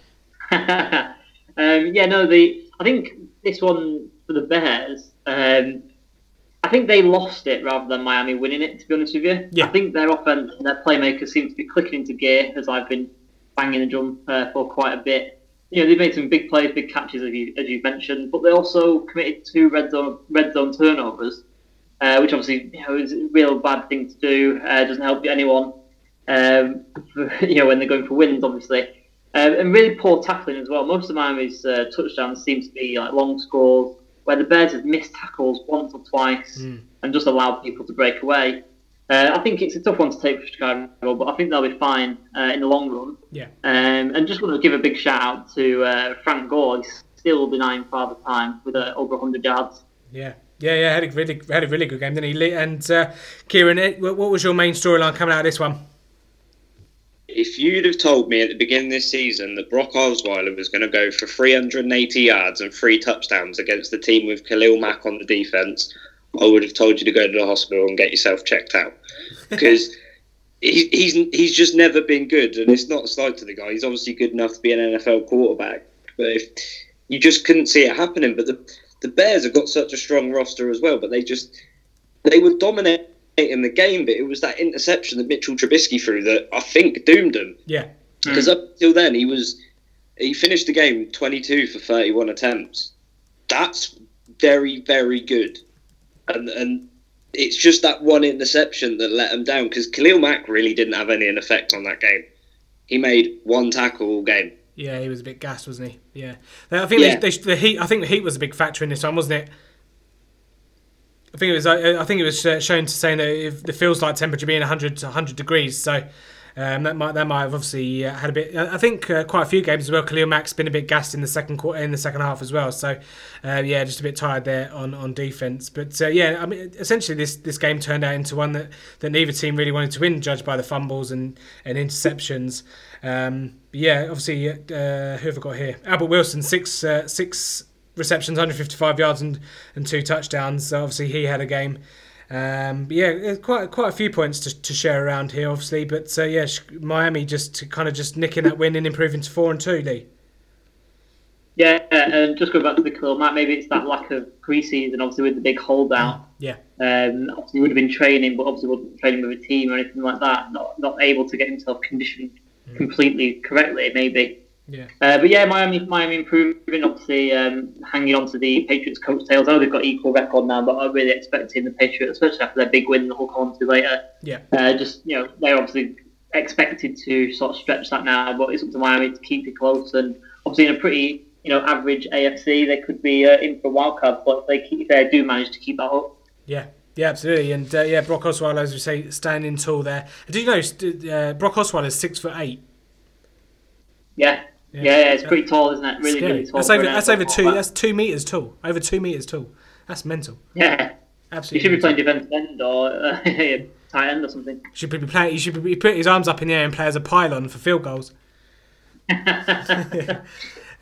um, yeah, no, the I think this one for the Bears. Um, I think they lost it rather than Miami winning it. To be honest with you, Yeah. I think their offense and their playmakers seem to be clicking into gear as I've been banging the drum uh, for quite a bit. You know, they've made some big plays, big catches, as you as you mentioned, but they also committed two red zone red zone turnovers, uh, which obviously you know is a real bad thing to do. Uh, doesn't help anyone. Um, you know, when they're going for wins, obviously. Um, and really poor tackling as well. Most of Miami's uh, touchdowns seem to be like long scores where the Bears have missed tackles once or twice and just allowed people to break away. Uh, I think it's a tough one to take for Chicago, but I think they'll be fine uh, in the long run. Yeah. Um, and just want to give a big shout out to uh, Frank Gore. He's still denying father time with uh, over 100 yards. Yeah. Yeah, yeah, had a really had a really good game, didn't he? And uh, Kieran, what was your main storyline coming out of this one? If you'd have told me at the beginning of this season that Brock Osweiler was going to go for 380 yards and three touchdowns against the team with Khalil Mack on the defense, I would have told you to go to the hospital and get yourself checked out because he, he's he's just never been good, and it's not a slight to the guy. He's obviously good enough to be an NFL quarterback, but if you just couldn't see it happening. But the the Bears have got such a strong roster as well, but they just they were dominating the game. But it was that interception that Mitchell Trubisky threw that I think doomed him. Yeah. because mm. up till then he was he finished the game 22 for 31 attempts. That's very very good, and and it's just that one interception that let him down because Khalil Mack really didn't have any effect on that game. He made one tackle all game. Yeah, he was a bit gassed, wasn't he? Yeah, I think Yeah. They, they, the heat. I think the heat was a big factor in this one, wasn't it? I think it was. I I think it was uh, shown to saying that the feels like temperature being 100 to 100 degrees, so um, that might that might have obviously uh, had a bit. I think uh, quite a few games as well. Khalil Mack's been a bit gassed in the second quarter, in the second half as well. So uh, yeah, just a bit tired there on, on defense. But uh, yeah, I mean, essentially this this game turned out into one that, that neither team really wanted to win, judged by the fumbles and and interceptions. Um, yeah, obviously, uh, who have I got here? Albert Wilson, six uh, six receptions, 155 yards, and, and two touchdowns. So obviously, he had a game. Um, yeah, quite quite a few points to, to share around here, obviously. But uh, yeah, Miami just kind of just nicking that win and improving to four and two. Lee. Yeah, and just going back to the Mack, maybe it's that lack of preseason, obviously with the big holdout. Yeah. Um, obviously, he would have been training, but obviously wasn't training with a team or anything like that. Not not able to get himself conditioned completely correctly, maybe. Yeah. Uh, but yeah, Miami, Miami improving, obviously um, hanging on to the Patriots' coattails. I know they've got equal record now, but I'm really expecting the Patriots, especially after their big win that we'll come on to later. Yeah. Uh, just you know, they're obviously expected to sort of stretch that now, but it's up to Miami to keep it close. And obviously, in a pretty you know average AFC, they could be uh, in for a wild card but they keep, if they do manage to keep that up. Yeah, Yeah, absolutely, and uh, yeah, Brock Osweiler, as we say, standing tall there. Did you know uh, Brock Osweiler is six foot eight? Yeah. Yeah, yeah it's pretty tall, isn't it? Really, Scary. really tall. That's over. That's over two. That's two meters tall. Over two meters tall. That's mental. Yeah. Absolutely. He should be playing defensive end or uh, tight end or something. Should be playing. He should be put his arms up in the air and play as a pylon for field goals.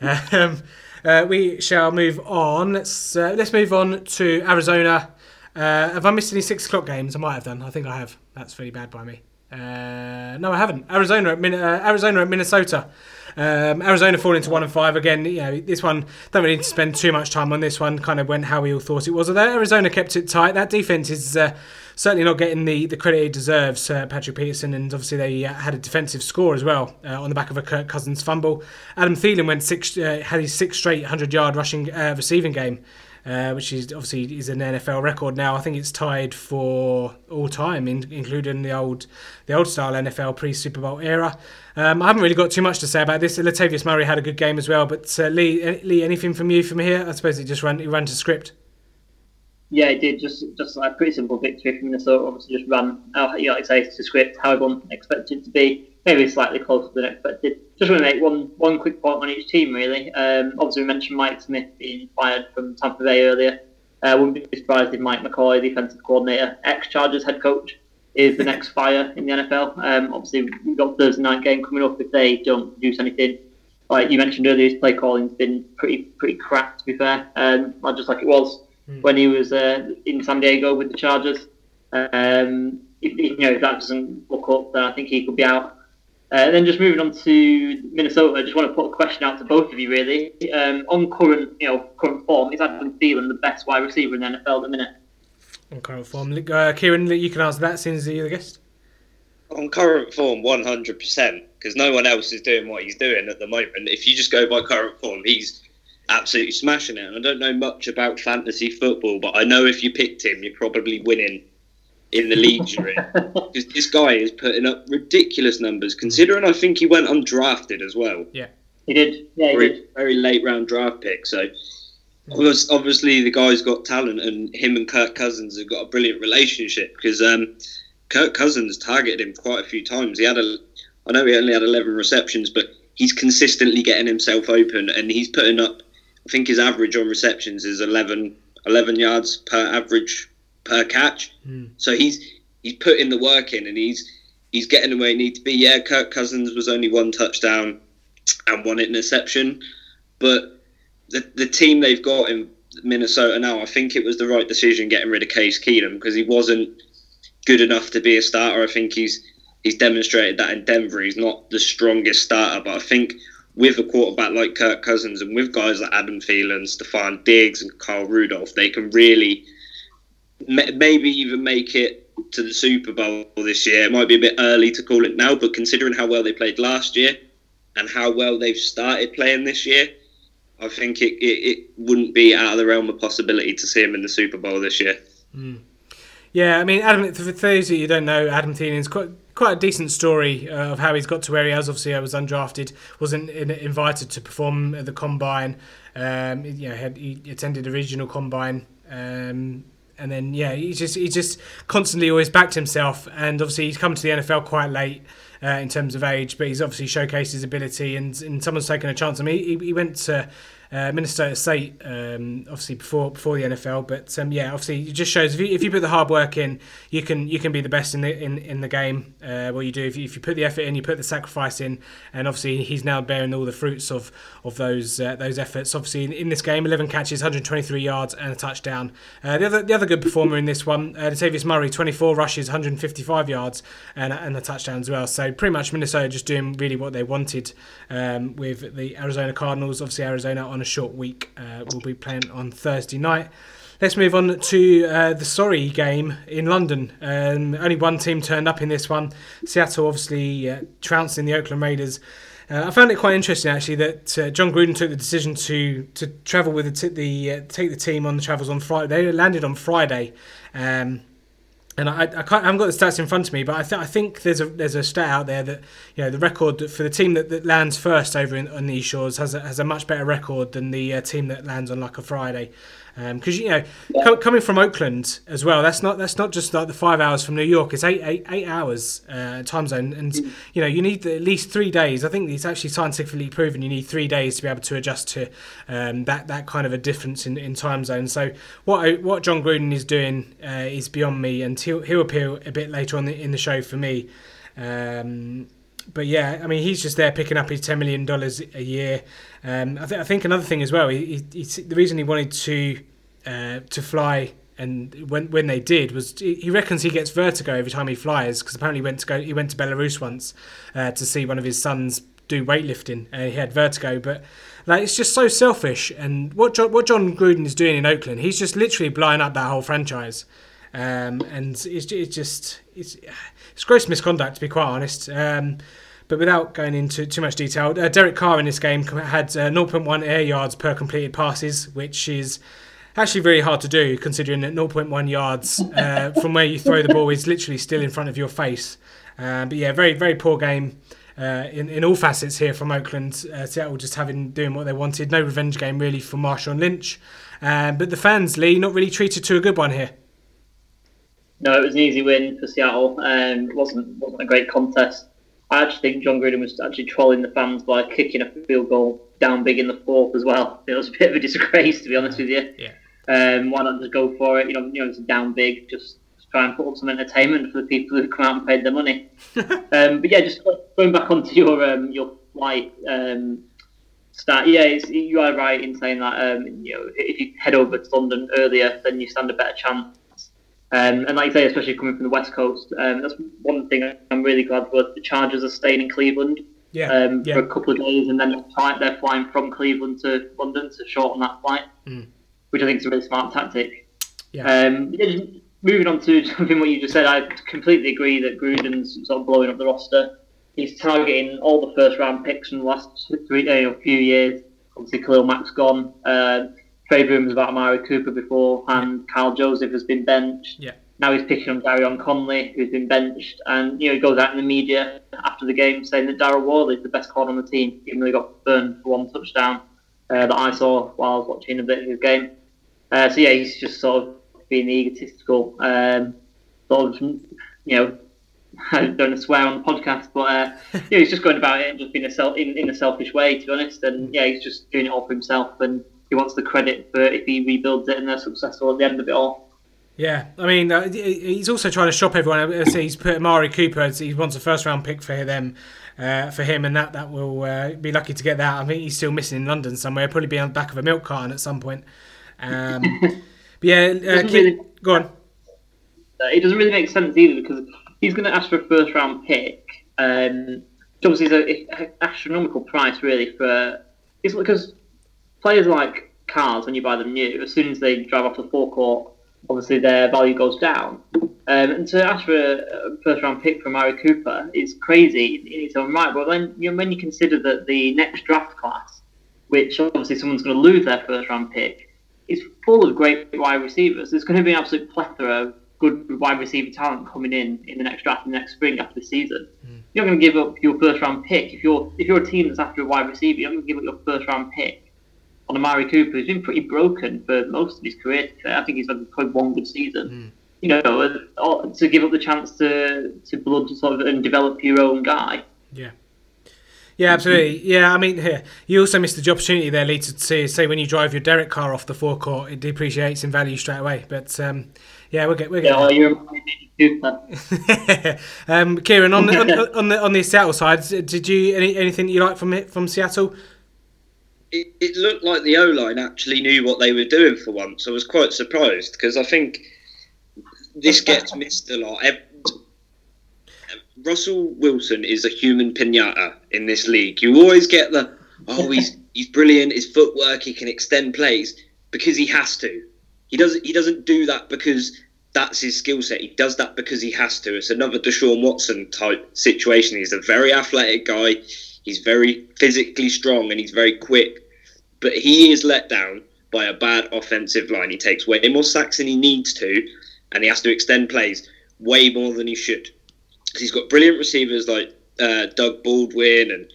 um, uh, we shall move on. Let's uh, let's move on to Arizona. Uh, have I missed any six o'clock games? I might have done. I think I have. That's really bad by me. Uh, no, I haven't. Arizona at Min- uh, Arizona at Minnesota. Um, Arizona falling to one and five again. You know, this one don't really need to spend too much time on this one. Kind of went how we all thought it was. Although Arizona kept it tight, that defense is uh, certainly not getting the, the credit it deserves. Uh, Patrick Peterson, and obviously they uh, had a defensive score as well uh, on the back of a Kirk Cousins fumble. Adam Thielen went six, uh, had his sixth straight hundred yard rushing receiving game. Uh, which is obviously is an NFL record now. I think it's tied for all time, in, including the old the old style NFL pre Super Bowl era. Um, I haven't really got too much to say about this. Latavius Murray had a good game as well, but uh, Lee, uh, Lee, anything from you from here? I suppose it just ran it ran to script. Yeah, it did. Just just a pretty simple victory from Minnesota. Obviously, just ran, uh, you know, like I say, to script how everyone expected it to be. Maybe slightly closer than expected. Just want to make one one quick point on each team, really. Um, obviously, we mentioned Mike Smith being fired from Tampa Bay earlier. Uh, wouldn't be surprised if Mike McCoy, the defensive coordinator, ex-Chargers head coach, is the next fire in the NFL. Um, obviously, we've got Thursday night game coming up. If they don't produce anything, like you mentioned earlier, his play calling's been pretty pretty crap. To be fair, um, not just like it was when he was uh, in San Diego with the Chargers. Um, if, you know, if that doesn't look up, then I think he could be out. Uh, and then just moving on to Minnesota, I just want to put a question out to both of you, really. Um, on current, you know, current form, is Adam Thielen the best wide receiver in the NFL at the minute? On current form, uh, Kieran, you can answer that since you're the guest. On current form, 100%, because no one else is doing what he's doing at the moment. If you just go by current form, he's absolutely smashing it. And I don't know much about fantasy football, but I know if you picked him, you're probably winning in the leagues you're in. Because this guy is putting up ridiculous numbers, considering I think he went undrafted as well. Yeah. He did. Yeah, he Very, did. very late round draft pick. So obvious- obviously the guy's got talent, and him and Kirk Cousins have got a brilliant relationship because um, Kirk Cousins targeted him quite a few times. He had a, I know he only had 11 receptions, but he's consistently getting himself open, and he's putting up. I think his average on receptions is 11, 11 yards per average per catch. Hmm. So he's he's putting the work in, and he's he's getting where he needs to be. Yeah, Kirk Cousins was only one touchdown and one interception, but the the team they've got in Minnesota now, I think it was the right decision getting rid of Case Keenum because he wasn't good enough to be a starter. I think he's he's demonstrated that in Denver. He's not the strongest starter, but I think with a quarterback like Kirk Cousins and with guys like Adam Thielen, Stefon Diggs, and Kyle Rudolph, they can really maybe even make it to the Super Bowl this year. It might be a bit early to call it now, but considering how well they played last year and how well they've started playing this year, I think it, it, it wouldn't be out of the realm of possibility to see him in the Super Bowl this year. Yeah, I mean, Adam. For those of you don't know, Adam Thielen's quite quite a decent story uh, of how he's got to where he has. Obviously, I was undrafted, wasn't in, invited to perform at the combine. Um, you know, had, he attended a regional combine. Um, and then yeah, he just he just constantly always backed himself, and obviously he's come to the NFL quite late uh, in terms of age, but he's obviously showcased his ability, and, and someone's taken a chance on him. He, he went to uh, Minnesota State, um, obviously before before the NFL, but um, yeah, obviously it just shows if you, if you put the hard work in, you can you can be the best in the in, in the game. Uh, what you do if you, if you put the effort in, you put the sacrifice in, and obviously he's now bearing all the fruits of of those uh, those efforts. Obviously in, in this game, 11 catches, 123 yards, and a touchdown. Uh, the other the other good performer in this one, uh, Latavius Murray, 24 rushes, 155 yards, and and a touchdown as well. So pretty much Minnesota just doing really what they wanted um, with the Arizona Cardinals. Obviously Arizona on a short week uh, will be playing on Thursday night. Let's move on to uh, the sorry game in London. Um, only one team turned up in this one. Seattle obviously uh, trouncing the Oakland Raiders. Uh, I found it quite interesting actually that uh, Jon Gruden took the decision to to travel with the, t- the uh, take the team on the travels on Friday. They landed on Friday. Um, and I, I, can't, I haven't got the stats in front of me, but I, th- I think there's a there's a stat out there that you know the record for the team that, that lands first over in, on these shores has a, has a much better record than the uh, team that lands on like a Friday because um, you know yeah. co- coming from Oakland as well that's not that's not just like the five hours from New York it's eight eight, eight hours uh, time zone and mm. you know you need at least three days I think it's actually scientifically proven you need three days to be able to adjust to um, that that kind of a difference in, in time zone so what what Jon Gruden is doing uh, is beyond me and he'll, he'll appear a bit later on the, in the show for me um, but yeah, I mean, he's just there picking up his ten million dollars a year. Um, I, th- I, think another thing as well. He, he, the reason he wanted to uh, to fly, and when when they did was he reckons he gets vertigo every time he flies because apparently he went to go he went to Belarus once uh, to see one of his sons do weightlifting and he had vertigo, but like it's just so selfish. And what Jon, what Jon Gruden is doing in Oakland, he's just literally blowing up that whole franchise. Um, and it's, it's just it's, it's gross misconduct to be quite honest. Um, but without going into too much detail, uh, Derek Carr in this game had uh, 0.1 air yards per completed passes, which is actually very hard to do considering that 0.1 yards uh, from where you throw the ball is literally still in front of your face. Uh, but yeah, very very poor game. Uh, in, in all facets here from Oakland, uh, Seattle just having doing what they wanted. No revenge game really for Marshawn Lynch, um, but the fans, Lee, not really treated to a good one here. No, it was an easy win for Seattle. Um, it wasn't wasn't a great contest. I actually think Jon Gruden was actually trolling the fans by kicking a field goal down big in the fourth as well. It was a bit of a disgrace, to be honest with you. Yeah. Um, why not just go for it? You know, you know, it's down big. Just try and put up some entertainment for the people who come out and paid their money. um, but yeah, just going back onto your um, your flight um, start. Yeah, you are right in saying that. Um, you know, if you head over to London earlier, then you stand a better chance. Um, and like I say, especially coming from the West Coast, um, that's one thing I'm really glad for. The Chargers are staying in Cleveland yeah, um, yeah. for a couple of days, and then they're flying from Cleveland to London to shorten that flight. Mm which I think is a really smart tactic. Yeah. Um, moving on to something what you just said, I completely agree that Gruden's sort of blowing up the roster. He's targeting all the first round picks from the last three, uh, few years. Obviously, Khalil Mack's gone. Uh, trade rumours about Amari Cooper before, and yeah. Karl Joseph has been benched. Yeah. Now he's picking on Gareon Conley, who's been benched, and you know he goes out in the media after the game saying that Daryl Worley is the best corner on the team, even though he got burned for one touchdown uh, that I saw while I was watching a bit of his game. Uh, so yeah, he's just sort of being egotistical. Um, sort of, you know, I don't swear on the podcast, but uh, yeah, he's just going about it and just being a self in, in a selfish way, to be honest. And yeah, he's just doing it all for himself, and he wants the credit for if he rebuilds it and they're successful at the end of it all. Yeah, I mean, uh, he's also trying to shop everyone. So He's put Amari Cooper. He wants a first round pick for them, uh, for him, and that that will uh, be lucky to get that. I think he's still missing in London somewhere. Probably be on the back of a milk carton at some point. Um, but yeah, uh, keep, really, go on. It doesn't really make sense either because he's going to ask for a first round pick. Um, obviously, it's an astronomical price really for. It's because players like cars when you buy them new, as soon as they drive off the forecourt, obviously their value goes down. Um, and to ask for a first round pick from Mari Cooper is crazy in its own right. But then you, when you consider that the next draft class, which obviously someone's going to lose their first round pick, is full of great wide receivers. There's going to be an absolute plethora of good wide receiver talent coming in in the next draft, in the next spring after the season. Mm. You're not going to give up your first round pick if you're if you're a team that's after a wide receiver. You're not going to give up your first round pick on Amari Cooper, who's been pretty broken for most of his career. I think he's had probably one good season. Mm. You know, to give up the chance to to blood sort of and develop your own guy. Yeah. Yeah, absolutely. Yeah, I mean, here you also missed the opportunity there, Lee, to say when you drive your Derek car off the forecourt, it depreciates in value straight away. But um, yeah, we'll get we'll get. Yeah, you're um, Kieran, on the, on, on, the on the Seattle side, did you any anything you like from it from Seattle? It, it looked like the O line actually knew what they were doing for once. I was quite surprised because I think this gets missed a lot. Russell Wilson is a human pinata in this league. You always get the oh he's he's brilliant, his footwork, he can extend plays because he has to. He doesn't he doesn't do that because that's his skill set. He does that because he has to. It's another Deshaun Watson type situation. He's a very athletic guy. He's very physically strong and he's very quick. But he is let down by a bad offensive line. He takes way more sacks than he needs to, and he has to extend plays way more than he should. He's got brilliant receivers like uh, Doug Baldwin and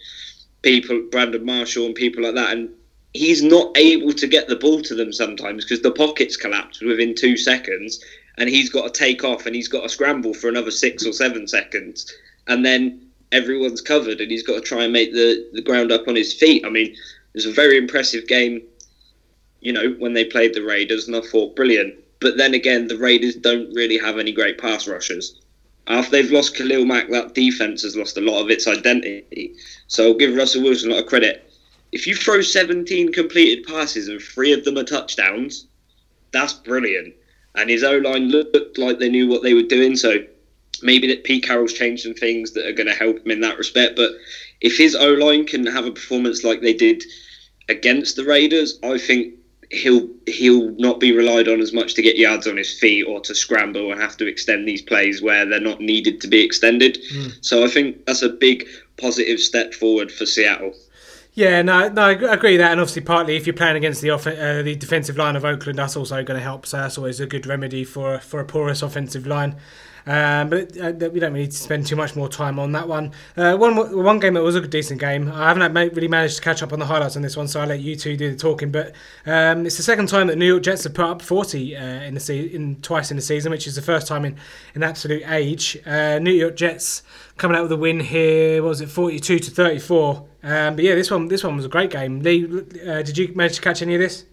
people, Brandon Marshall and people like that, and he's not able to get the ball to them sometimes because the pockets collapse within two seconds, and he's got to take off and he's got to scramble for another six or seven seconds, and then everyone's covered and he's got to try and make the, the ground up on his feet. I mean, it was a very impressive game, you know, when they played the Raiders, and I thought brilliant. But then again, the Raiders don't really have any great pass rushers. After they've lost Khalil Mack, that defense has lost a lot of its identity. So I'll give Russell Wilson a lot of credit. If you throw 17 completed passes and three of them are touchdowns, that's brilliant. And his O line looked like they knew what they were doing. So maybe that Pete Carroll's changed some things that are going to help him in that respect. But if his O line can have a performance like they did against the Raiders, I think he'll he'll not be relied on as much to get yards on his feet or to scramble and have to extend these plays where they're not needed to be extended. Mm. So I think that's a big positive step forward for Seattle. Yeah, no, no, I agree with that, and obviously partly if you're playing against the off- uh, the defensive line of Oakland, that's also going to help. So that's always a good remedy for for a porous offensive line. Um, but uh, we don't need to spend too much more time on that one. Uh, one one game that was a decent game. I haven't really managed to catch up on the highlights on this one, so I'll let you two do the talking. But um, it's the second time that New York Jets have put up 40 uh, in the se- in twice in the season, which is the first time in in absolute age. Uh, New York Jets coming out with a win here. What was it 42 to 34? Um, but yeah, this one this one was a great game. Lee, uh, did you manage to catch any of this?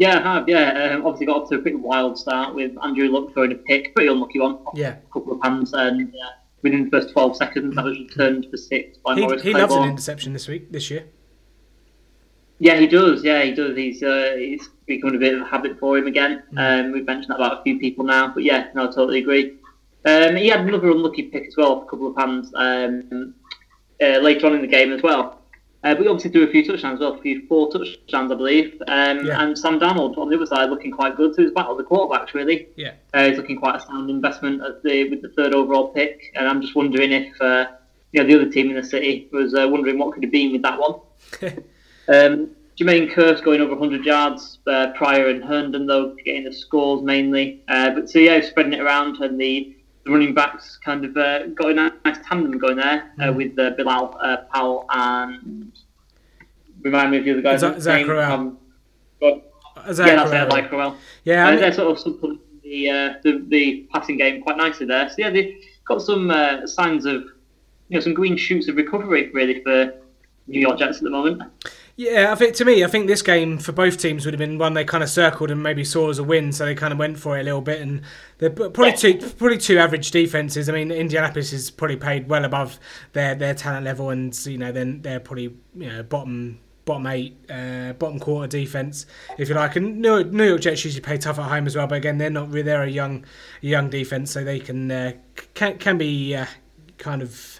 Yeah, I have. Yeah, um, obviously got off to a pretty wild start with Andrew Luck throwing a pick, pretty unlucky one. Yeah, a couple of hands, and yeah, within the first twelve seconds, that was returned for six by he, Morris. He loves an interception this week, this year. Yeah, he does. Yeah, he does. He's uh, he's becoming a bit of a habit for him again. Mm. Um, we've mentioned that about a few people now, but yeah, no, I totally agree. Um, he had another unlucky pick as well, a couple of hands um, uh, later on in the game as well. Uh, but we obviously threw a few touchdowns as well, a few four touchdowns, I believe. Um, yeah. And Sam Darnold on the other side looking quite good. So battle of the quarterbacks, really. Yeah. Uh, he's looking quite a sound investment at the, with the third overall pick. And I'm just wondering if uh, you know the other team in the city was uh, wondering what could have been with that one. um, Jermaine Kearse going over 100 yards, uh, Pryor and Herndon, though, getting the scores mainly. Uh, but so, yeah, spreading it around and the the running backs kind of uh, got a nice tandem going there uh, mm. with uh, Bilal uh, Powell and remind me of the other guys. Zach Crowell. Um, but, Zach yeah, that's it, like Crowell. Yeah, I mean, they're sort of supplementing the, uh, the the passing game quite nicely there. So yeah, they've got some uh, signs of you know some green shoots of recovery really for New York Jets at the moment. Yeah, I think to me, I think this game for both teams would have been one they kind of circled and maybe saw as a win, so they kind of went for it a little bit. And they're probably two, probably two average defenses. I mean, Indianapolis is probably paid well above their their talent level, and you know, then they're probably you know bottom bottom eight, uh, bottom quarter defense, if you like. And New, New York Jets usually play tough at home as well, but again, they're not they're a young young defense, so they can uh, can can be uh, kind of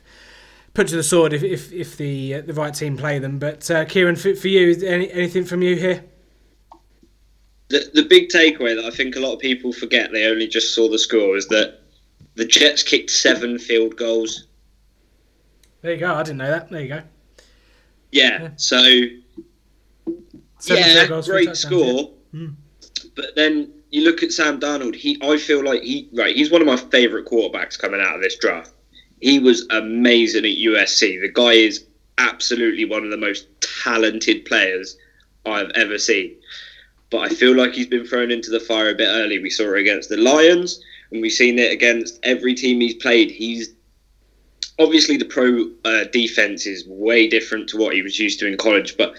put to the sword if if, if the uh, the right team play them. But uh, Kieran, for, for you, any, anything from you here? The, the big takeaway that I think a lot of people forget they only just saw the score is that the Jets kicked seven field goals. There you go. I didn't know that. There you go. Yeah. yeah. So. Seven yeah, great score. Yeah. Mm. But then you look at Sam Darnold. He, I feel like he, right. He's one of my favourite quarterbacks coming out of this draft he was amazing at USC. The guy is absolutely one of the most talented players I've ever seen. But I feel like he's been thrown into the fire a bit early. We saw it against the Lions, and we've seen it against every team he's played. He's obviously the pro uh, defense is way different to what he was used to in college, but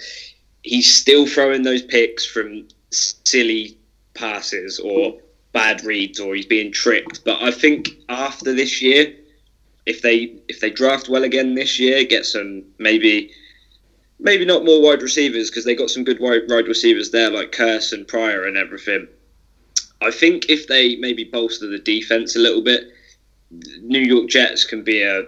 he's still throwing those picks from silly passes or bad reads, or he's being tricked. But I think after this year, if they if they draft well again this year, get some maybe maybe not more wide receivers because they got some good wide, wide receivers there like Kearse and Pryor and everything. I think if they maybe bolster the defense a little bit, New York Jets can be a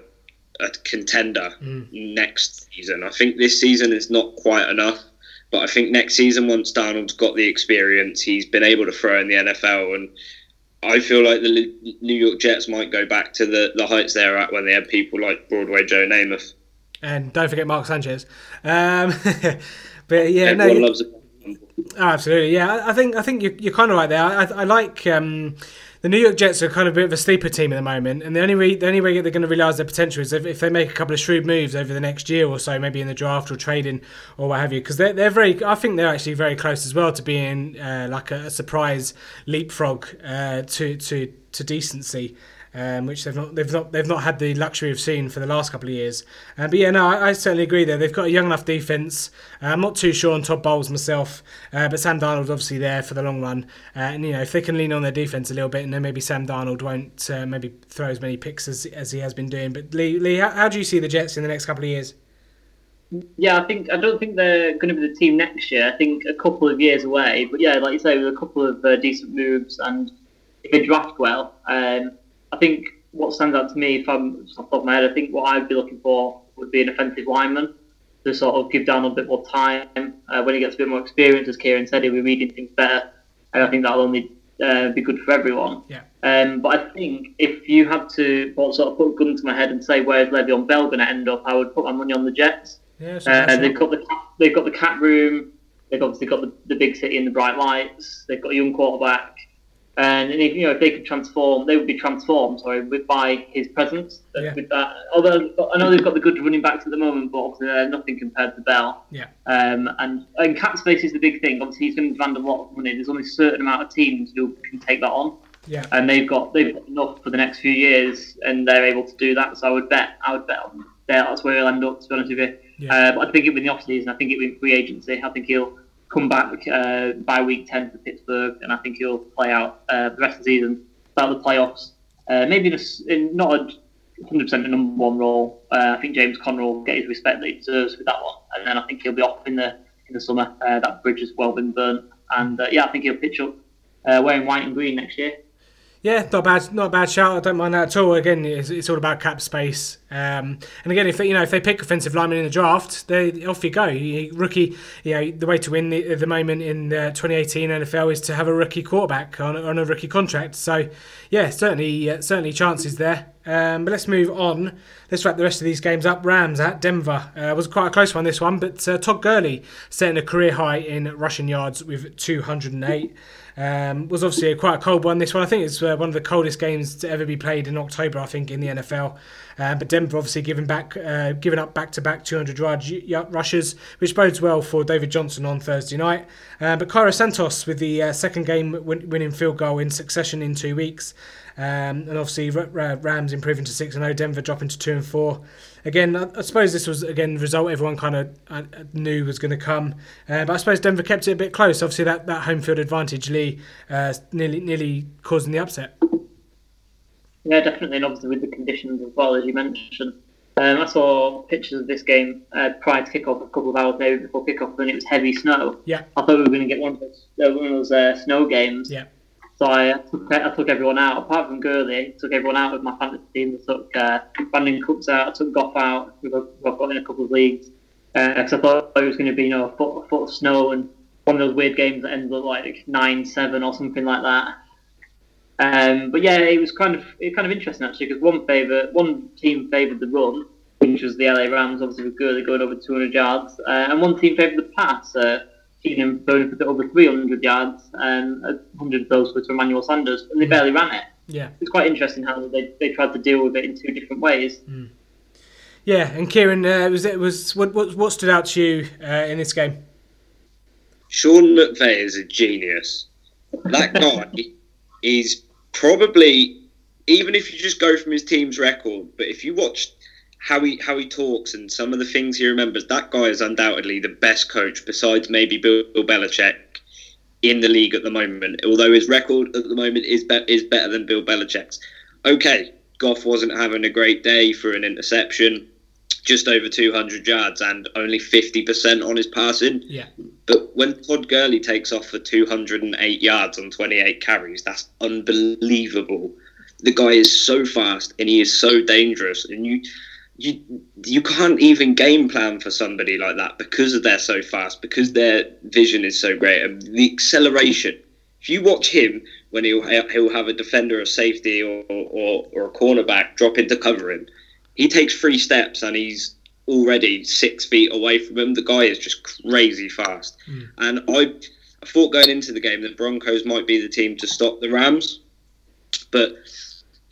a contender mm. next season. I think this season is not quite enough, but I think next season once Darnold's got the experience, he's been able to throw in the NFL and I feel like the New York Jets might go back to the, the heights they're at when they had people like Broadway Joe Namath. And don't forget Mark Sanchez. Um, but yeah, Everyone no, loves absolutely, yeah. I think I think you're, you're kind of right there. I, I like um, the New York Jets are kind of a bit of a sleeper team at the moment, and the only re- the only way they're going to realise their potential is if, if they make a couple of shrewd moves over the next year or so, maybe in the draft or trading or what have you, because they're, they're very. I think they're actually very close as well to being uh, like a, a, surprise leapfrog uh, to to to decency um, which they've not they've not they've not had the luxury of seeing for the last couple of years. Uh, but yeah, no, I, I, certainly agree there. They've got a young enough defense. Uh, I'm not too sure on Todd Bowles myself, uh, but Sam Darnold's obviously there for the long run. Uh, and you know, if they can lean on their defense a little bit, and then maybe Sam Darnold won't uh, maybe throw as many picks as as he has been doing. But Lee, Lee, how, how do you see the Jets in the next couple of years? Yeah, I think I don't think they're going to be the team next year. I think a couple of years away. But yeah, like you say, with a couple of uh, decent moves and if they draft well, um, I think what stands out to me, if I'm off the top of my head, I think what I'd be looking for would be an offensive lineman to sort of give Darnold a bit more time. Uh, when he gets a bit more experience, as Kieran said, he'll be reading things better. And I think that'll only uh, be good for everyone. Yeah. Um, but I think if you had to sort of put a gun to my head and say where's Le'Veon Bell going to end up, I would put my money on the Jets. Yeah, uh, they've got the they've got the cap room. They've obviously got the, the big city and the bright lights. They've got a young quarterback. And if you know if they could transform, they would be transformed. Sorry, with by his presence. Yeah. With that, although I know they've got the good running backs at the moment, but obviously they're nothing compared to Bell. Yeah. Um, and and cap space is the big thing. Obviously, he's going to demand a lot of money. There's only a certain amount of teams who can take that on. Yeah. And they've got they've got enough for the next few years, and they're able to do that. So I would bet I would bet on that's where he'll end up. To be honest with you, yeah. uh, but I think it'll be in the off season. I think it'll be in free agency. I think he'll come back uh, by week 10 for Pittsburgh, and I think he'll play out uh, the rest of the season, start the playoffs. Uh, maybe in, a, in not a 100% a number one role. Uh, I think James Conner will get his respect that he deserves with that one, and then I think he'll be off in the in the summer. Uh, that bridge has well been burnt, and uh, yeah, I think he'll pitch up wearing white and green next year. Yeah, not bad, not a bad shout. I don't mind that at all. Again, it's, it's all about cap space. Um, and again, if you know if they pick offensive linemen in the draft, they off you go. You, rookie, you know the way to win at the moment in uh, 2018 NFL is to have a rookie quarterback on, on a rookie contract. So, yeah, certainly, uh, certainly chances there. Um, but let's move on. Let's wrap the rest of these games up. Rams at Denver uh, was quite a close one this one, but uh, Todd Gurley setting a career high in rushing yards with 208. Um, was obviously a, quite a cold one. This one, I think, it's uh, one of the coldest games to ever be played in October. I think in the NFL. Uh, but Denver obviously giving back, uh, giving up back-to-back 200 yard rushes, which bodes well for David Johnson on Thursday night. Uh, but Cairo Santos with the uh, second game win- winning field goal in succession in two weeks. Um, and obviously Rams improving to six and zero, Denver dropping to two and four. Again, I, I suppose this was again the result everyone kind of uh, knew was going to come, uh, but I suppose Denver kept it a bit close. Obviously, that, that home field advantage, Lee, uh, nearly nearly causing the upset. Yeah, definitely, and obviously with the conditions as well as you mentioned. Um, I saw pictures of this game uh, prior to kickoff, a couple of hours maybe before kickoff, and it was heavy snow. Yeah. I thought we were going to get one of those, uh, one of those uh, snow games. Yeah. So I took, I took everyone out, apart from Gurley, took everyone out of my fantasy team. I took uh, Brandin Cooks out, I took Goff out, got, we've got in a couple of leagues. Because uh, I thought it was going to be you know, a foot, a foot of snow and one of those weird games that ends up like 9 7 or something like that. Um, but yeah, it was kind of it kind of interesting actually because one favor, one team favoured the run, which was the LA Rams, obviously with Gurley going over 200 yards, uh, and one team favoured the pass. Uh, Keenum throwing for over 300 yards, and 100 of those were to Emmanuel Sanders, and they barely ran it. Yeah, it's quite interesting how they, they tried to deal with it in two different ways. Mm. Yeah, and Kieran, uh, was it was what, what what stood out to you uh, in this game? Sean McVay is a genius. That guy is probably even if you just go from his team's record, but if you watch how he how he talks and some of the things he remembers, that guy is undoubtedly the best coach besides maybe Bill, Bill Belichick in the league at the moment. Although his record at the moment is be- is better than Bill Belichick's. Okay, Goff wasn't having a great day for an interception, just over 200 yards and only 50% on his passing. Yeah. But when Todd Gurley takes off for 208 yards on 28 carries, that's unbelievable. The guy is so fast and he is so dangerous, and you you you can't even game plan for somebody like that because they're so fast, because their vision is so great, and the acceleration. If you watch him when he'll he'll have a defender, a safety, or or, or a cornerback drop into cover him, he takes three steps and he's already six feet away from him. The guy is just crazy fast, mm. and I. I thought going into the game that Broncos might be the team to stop the Rams. but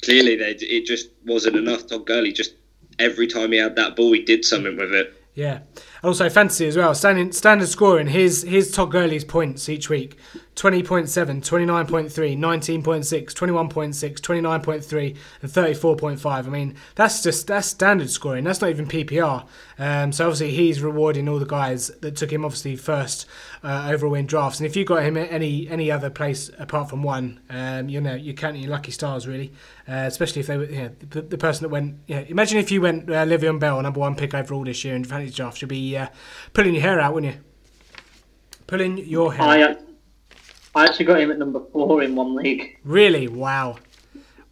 clearly they, it just wasn't enough. Todd Gurley just every time he had that ball, he did something with it. Yeah. Also fantasy as well. Standing standard scoring. Here's here's Todd Gurley's points each week. 20.7, 29.3, 19.6, 21.6, 29.3, and 34.5. I mean, that's just that's standard scoring. That's not even PPR. Um, so obviously he's rewarding all the guys that took him obviously first uh, overall in drafts. And if you got him at any any other place apart from one, um, you know you're counting your lucky stars really. Uh, especially if they were you know, the, the person that went. You know, imagine if you went uh, Le'Veon Bell, number one pick overall this year in fantasy drafts, you'd be uh, pulling your hair out, wouldn't you? Pulling your hair. I, I actually got him at number four in one league. Really? Wow.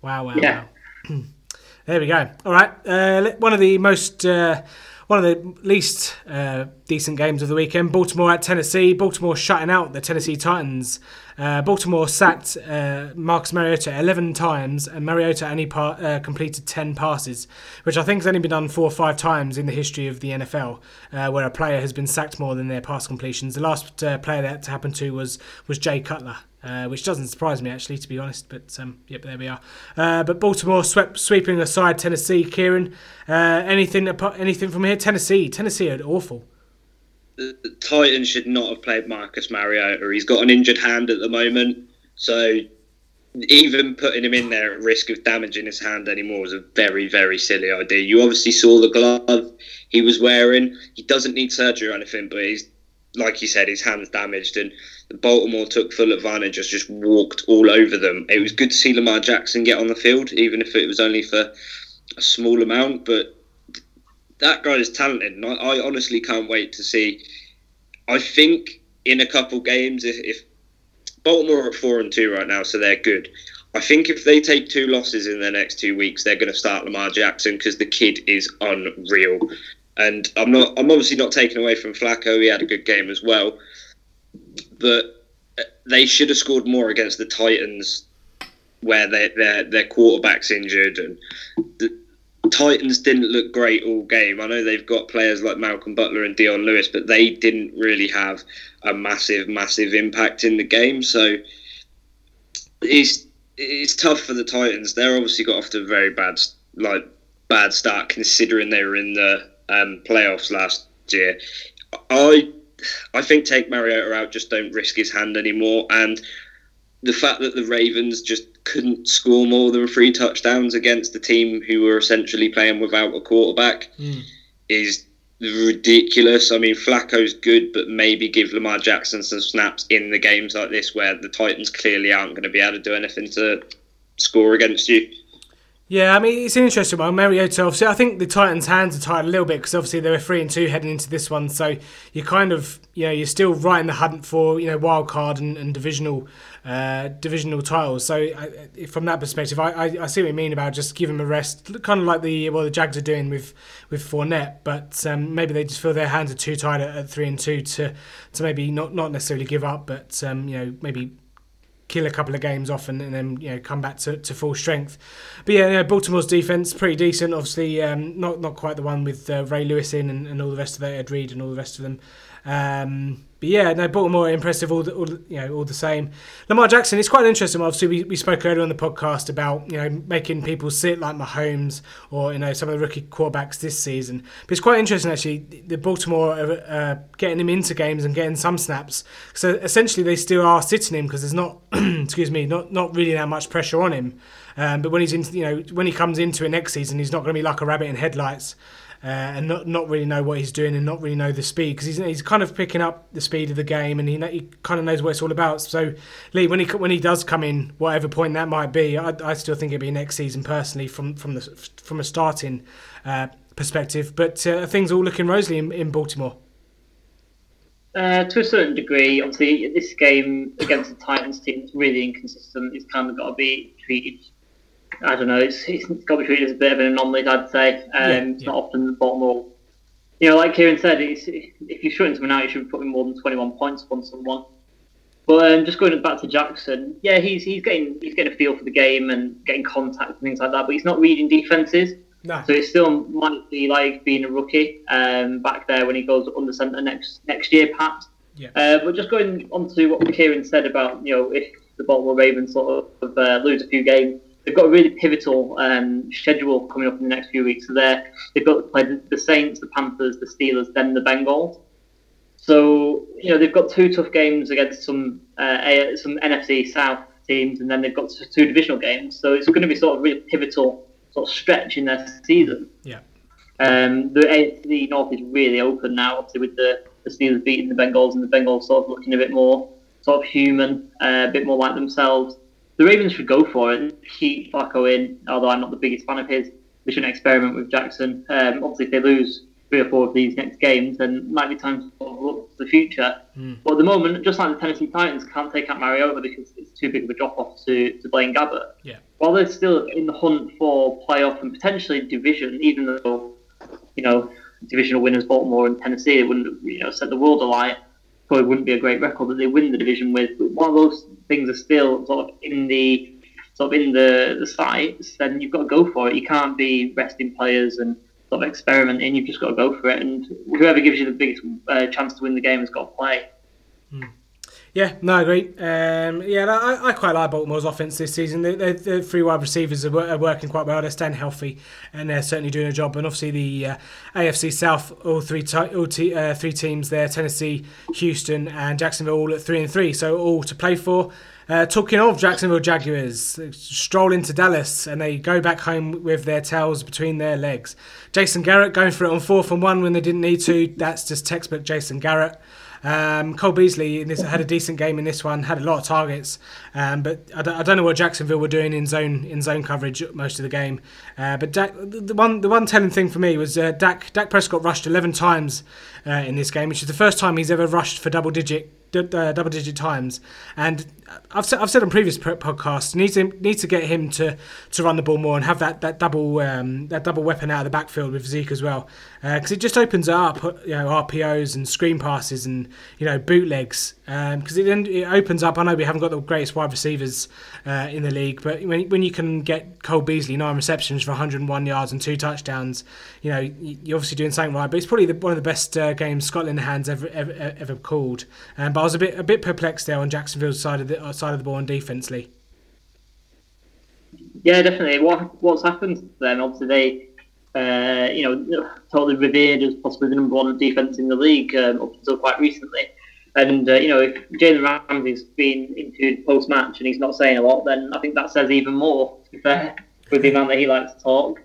Wow, wow, Yeah. wow. there we go. All right. Uh, one of the most. Uh, one of the least uh, decent games of the weekend. Baltimore at Tennessee. Baltimore shutting out the Tennessee Titans. Uh, Baltimore sacked uh, Marcus Mariota 11 times, and Mariota only par- uh, completed 10 passes, which I think has only been done four or five times in the history of the NFL, uh, where a player has been sacked more than their pass completions. The last uh, player that to happen to was was Jay Cutler. Uh, which doesn't surprise me actually, to be honest. But um, yep, there we are. Uh, but Baltimore swept, sweeping aside Tennessee. Kieran, uh, anything anything from here? Tennessee, Tennessee are awful. The, Titans should not have played Marcus Mariota. He's got an injured hand at the moment, so even putting him in there at risk of damaging his hand anymore was a very, very silly idea. You obviously saw the glove he was wearing. He doesn't need surgery or anything, but he's like you said, his hand's damaged, and Baltimore took full advantage, just just walked all over them. It was good to see Lamar Jackson get on the field, even if it was only for a small amount. But that guy is talented, and I, I honestly can't wait to see. I think in a couple games, if, if Baltimore are at four and two right now, so they're good. I think if they take two losses in the next two weeks, they're going to start Lamar Jackson because the kid is unreal. And I'm not. I'm obviously not taking away from Flacco. He had a good game as well, but uh, they should have scored more against the Titans, where their their their quarterback's injured, and the Titans didn't look great all game. I know they've got players like Malcolm Butler and Dion Lewis, but they didn't really have a massive, massive impact in the game. So it's it's tough for the Titans. They're obviously got off to a very bad like bad start considering they were in the um, playoffs last year. I I think take Mariota out, just don't risk his hand anymore. And the fact that the Ravens just couldn't score more than three touchdowns against the team who were essentially playing without a quarterback Mm. is ridiculous. I mean, Flacco's good, but maybe give Lamar Jackson some snaps in the games like this where the Titans clearly aren't going to be able to do anything to score against you. Yeah, I mean it's an interesting one. Mariota, obviously, I think the Titans' hands are tied a little bit because obviously they were three and two heading into this one, so you're kind of you know you're still right in the hunt for you know wild card and, and divisional uh, divisional titles. So I, from that perspective, I, I, I see what you mean about just give them a rest, kind of like the well the Jags are doing with with Fournette, but um, maybe they just feel their hands are too tied at, at three and two to to maybe not not necessarily give up, but um, you know maybe kill a couple of games off and, and then you know come back to, to full strength. But yeah, Baltimore's defense pretty decent. Obviously, um, not not quite the one with uh, Ray Lewis in and, and all the rest of it, Ed Reed and all the rest of them. Um, but yeah, no, Baltimore impressive all, the, all the- you know all the same. Lamar Jackson, it's quite interesting. Obviously, we, we spoke earlier on the podcast about you know making people sit like Mahomes or you know some of the rookie quarterbacks this season. But it's quite interesting actually. The Baltimore are uh, getting him into games and getting some snaps. So essentially, they still are sitting him because there's not excuse me not not really that much pressure on him. Um, but when he's in, you know, when he comes into it next season, he's not going to be like a rabbit in headlights uh, and not not really know what he's doing and not really know the speed because he's, he's kind of picking up the speed of the game and he, he kind of knows what it's all about. So Lee, when he when he does come in, whatever point that might be, I, I still think it'd be next season personally from from the from a starting uh, perspective. But uh, things all looking rosy in, in Baltimore. Uh, to a certain degree, obviously, this game against the Titans team is really inconsistent. It's kind of got to be treated. I don't know. It's, it's got to be treated as a bit of an anomaly, I'd say. Um, Yeah, it's yeah. not often the bottom Baltimore. You know, like Kieran said, it's, if you're shooting someone out, you should be putting more than 21 points on someone. But um, just going back to Jackson, yeah, he's he's getting he's getting a feel for the game and getting contact and things like that. But he's not reading defenses. No. So it still might be like being a rookie um, back there when he goes under centre next next year, perhaps. Yeah. Uh, but just going on to what Kieran said about you know if the Baltimore Ravens sort of uh, lose a few games, they've got a really pivotal um, schedule coming up in the next few weeks. So they're, they've got to play the, the Saints, the Panthers, the Steelers, then the Bengals. So you know they've got two tough games against some uh, some NFC South teams, and then they've got two divisional games. So it's going to be sort of really pivotal sort of stretch in their season. Yeah. Um, the AFC North is really open now, obviously with the, the Steelers beating the Bengals and the Bengals sort of looking a bit more sort of human, uh, a bit more like themselves. The Ravens should go for it. Keep Flacco in, although I'm not the biggest fan of his. They shouldn't experiment with Jackson. Um, obviously, if they lose three or four of these next games, then might be time to look to the future. Mm. But at the moment, just like the Tennessee Titans can't take out Mariota because it's too big of a drop off to, to Blaine Gabbert. Yeah. While they're still in the hunt for playoff and potentially division, even though, you know, divisional winners Baltimore and Tennessee, it wouldn't, you know, set the world alight. Probably wouldn't be a great record that they win the division with. But while those things are still sort of in the sort of in the, the sights, then you've got to go for it. You can't be resting players and sort of experimenting. You've just got to go for it, and whoever gives you the biggest uh, chance to win the game has got to play. Mm. Yeah, no, I agree. Um, yeah, I, I, quite like Baltimore's offense this season. The, three wide receivers are, are, working quite well. They're staying healthy, and they're certainly doing a job. And obviously, the uh, AFC South, all three all t- uh, three teams there: Tennessee, Houston, and Jacksonville, all at three and three. So all to play for. Uh, talking of Jacksonville Jaguars, stroll into Dallas and they go back home with their tails between their legs. Jason Garrett going for it on fourth and one when they didn't need to. That's just textbook Jason Garrett. Um, Cole Beasley this, had a decent game in this one, had a lot of targets, um, but I don't, I don't, know what Jacksonville were doing in zone in zone coverage most of the game. Uh, but Dak, the one the one telling thing for me was uh, Dak Dak Prescott rushed 11 times uh, in this game, which is the first time he's ever rushed for double digit uh, double digit times. And I've said, I've said on previous podcasts, need to need to get him to, to run the ball more and have that that double um, that double weapon out of the backfield with Zeke as well, because uh, it just opens up you know RPOs and screen passes and you know bootlegs because um, it, it opens up. I know we haven't got the greatest wide receivers uh, in the league, but when, when you can get Cole Beasley nine receptions for 101 yards and two touchdowns, you know you're obviously doing something right. But it's probably the, one of the best uh, games Scotland Linehan's ever ever, ever called. Um, but I was a bit a bit perplexed there on Jacksonville's side of the uh, side of the ball on defensively. Yeah, definitely. What what's happened then? Obviously, they uh, you know totally revered as possibly the number one defense in the league um, up until quite recently. And uh, you know, if Jalen Ramsey's been into post match and he's not saying a lot, then I think that says even more. To be fair, with the amount that he likes to talk.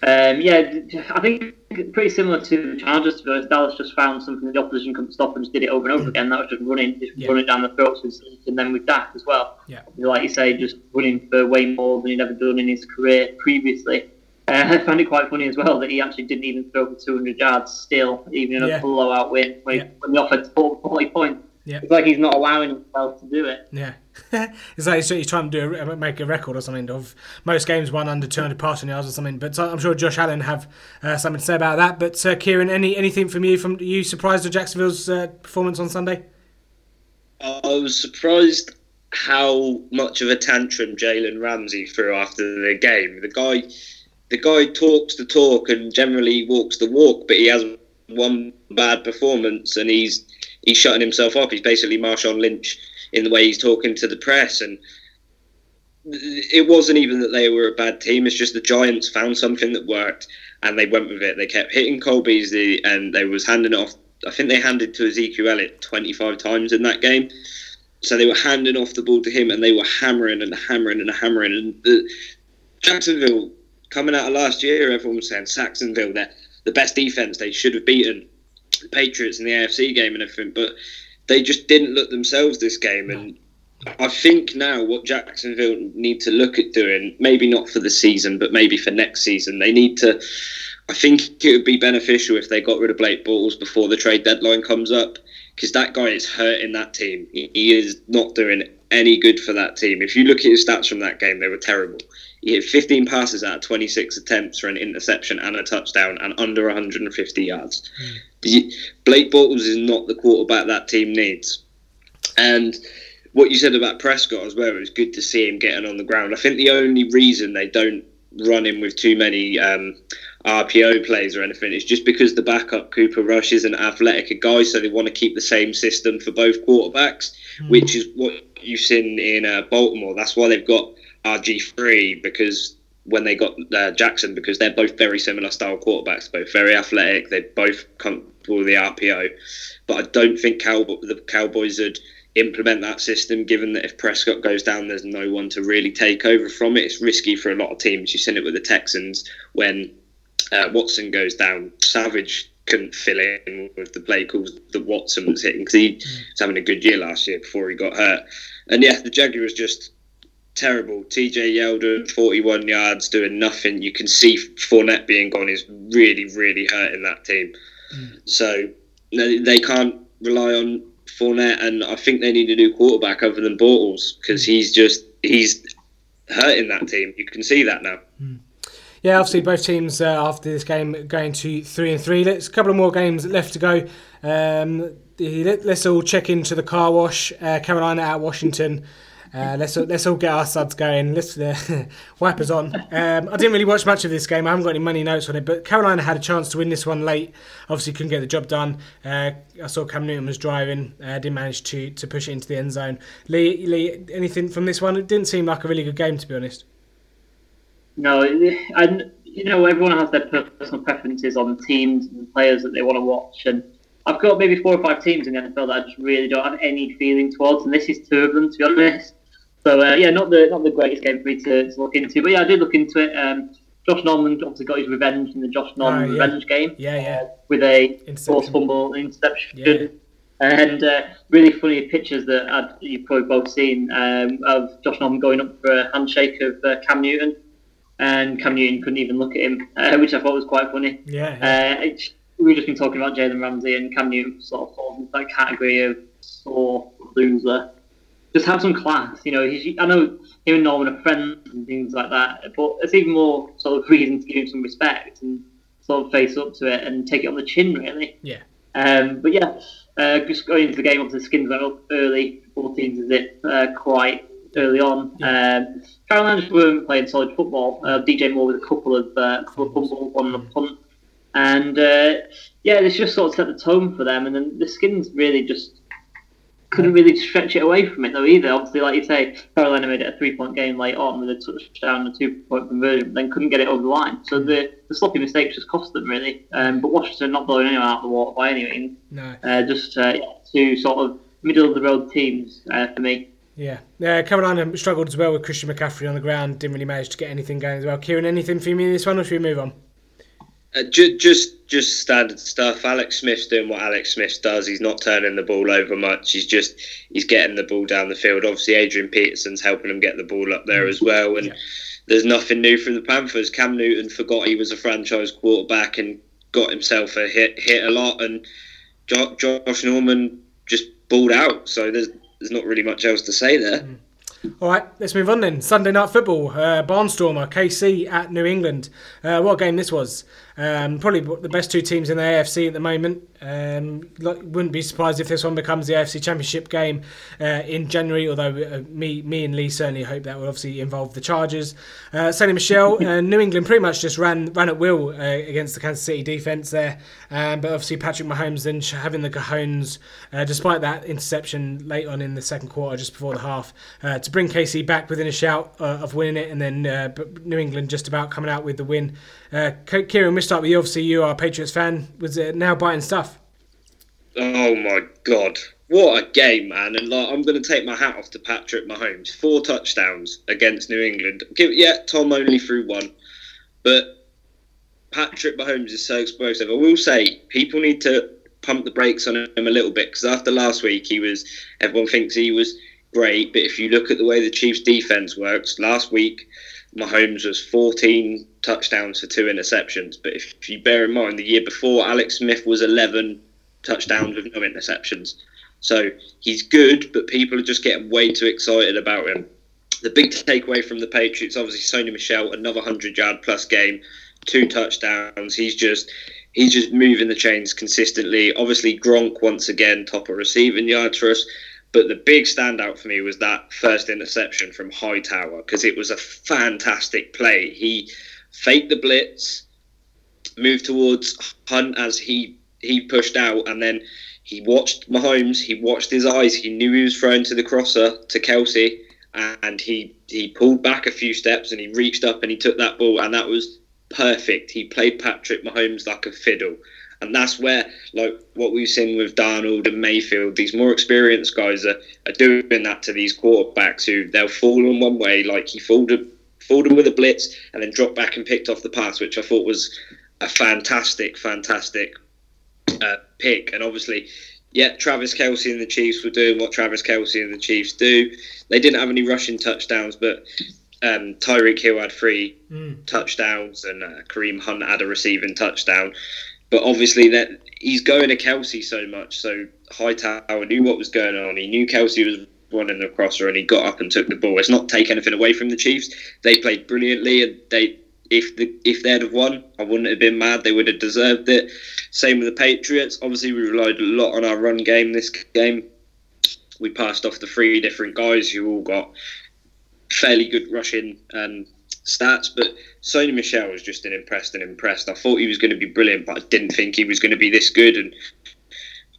Um, yeah, I think pretty similar to the Chargers. To be honest, Dallas just found something the opposition couldn't stop and just did it over and over mm. again. That was just running, just yeah. running down the throats with and then with Dak as well. Yeah. Like you say, just running for way more than he'd ever done in his career previously. Uh, I found it quite funny as well that he actually didn't even throw for 200 yards still, even in a yeah. blowout win when, yeah. when the offense scored 40 points. Yeah. It's like he's not allowing himself to do it. Yeah. it's like he's trying to do a, make a record or something of most games won under 200 passing yards or something. But I'm sure Josh Allen have uh, something to say about that. But uh, Kieran, any anything from you? From you surprised with Jacksonville's uh, performance on Sunday? I was surprised how much of a tantrum Jalen Ramsey threw after the game. The guy, the guy talks the talk and generally walks the walk, but he has one bad performance and he's he's shutting himself up. He's basically Marshawn Lynch in the way he's talking to the press, and it wasn't even that they were a bad team. It's just the Giants found something that worked, and they went with it. They kept hitting Cole Beasley, and they was handing off. I think they handed to Ezekiel Elliott 25 times in that game. So they were handing off the ball to him, and they were hammering and hammering and hammering. And the, Jacksonville coming out of last year, everyone was saying Sacksonville, they're the best defense. They should have beaten the Patriots in the AFC game and everything, but they just didn't look themselves this game. And I think now what Jacksonville need to look at doing, maybe not for the season, but maybe for next season, they need to. I think it would be beneficial if they got rid of Blake Bortles before the trade deadline comes up, because that guy is hurting that team. He is not doing any good for that team. If you look at his stats from that game, they were terrible. He hit 15 passes out of 26 attempts for an interception and a touchdown and under 150 yards. Mm. Blake Bortles is not the quarterback that team needs. And what you said about Prescott as well, it was good to see him getting on the ground. I think the only reason they don't run him with too many um, RPO plays or anything is just because the backup Cooper Rush is an athletic guy, so they want to keep the same system for both quarterbacks, mm. which is what you've seen in uh, Baltimore. That's why they've got RG3 because when they got uh, Jackson because they're both very similar style quarterbacks, both very athletic. They both comfortable with the RPO, but I don't think the Cowboys would implement that system. Given that if Prescott goes down, there's no one to really take over from it. It's risky for a lot of teams. You've seen it with the Texans when uh, Watson goes down. Savage couldn't fill in with the play calls that Watson was hitting because he was having a good year last year before he got hurt. And yeah, the Jaguars just terrible. TJ Yeldon, 41 yards, doing nothing. You can see Fournette being gone is really, really hurting that team. Mm. So they can't rely on Fournette, and I think they need a new quarterback other than Bortles because he's just he's hurting that team. You can see that now. Mm. Yeah, obviously both teams uh, after this game going to three and three. Let's a couple of more games left to go. Um, let's all check into the car wash. Uh, Carolina at Washington. Uh, let's let's all get our suds going. Let's uh, wipers on. Um, I didn't really watch much of this game. I haven't got any money notes on it, but Carolina had a chance to win this one late. Obviously, couldn't get the job done. Uh, I saw Cam Newton was driving. Uh, didn't manage to to push it into the end zone. Lee, Lee, anything from this one? It didn't seem like a really good game, to be honest. No, and you know everyone has their personal preferences on teams and players that they want to watch, and I've got maybe four or five teams in the NFL that I just really don't have any feeling towards, and this is two of them, to be honest. So uh, yeah, not the not the greatest game for me to, to, look into, but yeah, I did look into it. Um, Josh Norman obviously got his revenge in the Josh Norman oh, yeah. revenge game. Yeah, yeah. Uh, with a forced fumble interception. Yeah. And uh, really funny pictures that I'd, you've probably both seen um, of Josh Norman going up for a handshake of uh, Cam Newton, and Cam Newton couldn't even look at him, uh, which I thought was quite funny. Yeah. yeah. Uh, we've just been talking about Jalen Ramsey, and Cam Newton sort of falls into that category of sore loser just have some class. You know, he's, I know him and Norman are friends and things like that, but it's even more sort of reason to give him some respect and sort of face up to it and take it on the chin, really. Yeah. Um, but yeah, uh, just going into the game, obviously the skins went up early, 14 is it, uh, quite early on. Yeah. Um, weren't playing solid football. Uh, DJ Moore with a couple of uh, couple of fumbles, one on a punt, and uh, yeah, this just sort of set the tone for them. And then the skins really just couldn't really stretch it away from it though either. Obviously, like you say, Carolina made it a three-point game late on with a touchdown and a two-point conversion, then couldn't get it over the line. So the, the sloppy mistakes just cost them really. Um, but Washington not blowing anyone out of the water by any means. No. Uh, just uh, two sort of middle-of-the-road teams uh, for me. Yeah, uh, Carolina struggled as well with Christian McCaffrey on the ground. Didn't really manage to get anything going as well. Kieran, anything for me in this one, or should we move on? Uh, ju- just just standard stuff. Alex Smith's doing what Alex Smith does. He's not turning the ball over much. He's just he's getting the ball down the field. Obviously, Adrian Peterson's helping him get the ball up there as well. And yeah. there's nothing new from the Panthers. Cam Newton forgot he was a franchise quarterback and got himself a hit hit a lot. And jo- Josh Norman just balled out. So there's there's not really much else to say there. Mm. All right, let's move on then. Sunday night football, uh, Barnstormer, KC at New England. Uh, what game this was. Um, probably the best two teams in the AFC at the moment. Um, wouldn't be surprised if this one becomes the AFC Championship game uh, in January. Although uh, me, me and Lee certainly hope that will obviously involve the Chargers. Uh, Sony Michel, uh, New England pretty much just ran ran at will uh, against the Kansas City defense there. Um, but obviously Patrick Mahomes then having the cojones, uh, despite that interception late on in the second quarter, just before the half, to bring KC back within a shout of winning it, and then New England just about coming out with the win. Uh, Kieran, we start with you. Obviously, you are a Patriots fan. Was it now biting stuff? Oh my god. What a game, man! And like, I'm going to take my hat off to Patrick Mahomes. Four touchdowns against New England. Yeah, Tom only threw one, but Patrick Mahomes is so explosive. I will say, people need to pump the brakes on him a little bit because after last week, he was. Everyone thinks he was great, but if you look at the way the Chiefs' defense works, last week Mahomes was 14 touchdowns for two interceptions. But if you bear in mind, the year before, Alex Smith was 11 touchdowns with no interceptions. So he's good, but people are just getting way too excited about him. The big takeaway from the Patriots, obviously, Sony Michel, another 100 yard plus game, two touchdowns. He's just. He's just moving the chains consistently. Obviously, Gronk once again top of receiving yards for us. But the big standout for me was that first interception from Hightower because it was a fantastic play. He faked the blitz, moved towards Hunt as he he pushed out, and then he watched Mahomes. He watched his eyes. He knew he was thrown to the crosser to Kelce, and he he pulled back a few steps and he reached up and he took that ball and that was perfect. He played Patrick Mahomes like a fiddle. And that's where, like what we've seen with Darnold and Mayfield, these more experienced guys are, are doing that to these quarterbacks who they'll fall in one way, like he folded folded with a blitz and then dropped back and picked off the pass, which I thought was a fantastic, fantastic uh, pick. And obviously, yeah, Travis Kelce and the Chiefs were doing what Travis Kelce and the Chiefs do. They didn't have any rushing touchdowns, but um, Tyreek Hill had three mm. touchdowns and uh, Kareem Hunt had a receiving touchdown. But obviously, that he's going to Kelce so much. So Hightower knew what was going on. He knew Kelce was running the crosser, and he got up and took the ball. It's not take anything away from the Chiefs. They played brilliantly, and they if the if they'd have won, I wouldn't have been mad. They would have deserved it. Same with the Patriots. Obviously, we relied a lot on our run game this game. We passed off the three different guys who all got fairly good rushing um, stats, but Sony Michel was just an impressed and impressed. I thought he was going to be brilliant, but I didn't think he was going to be this good. And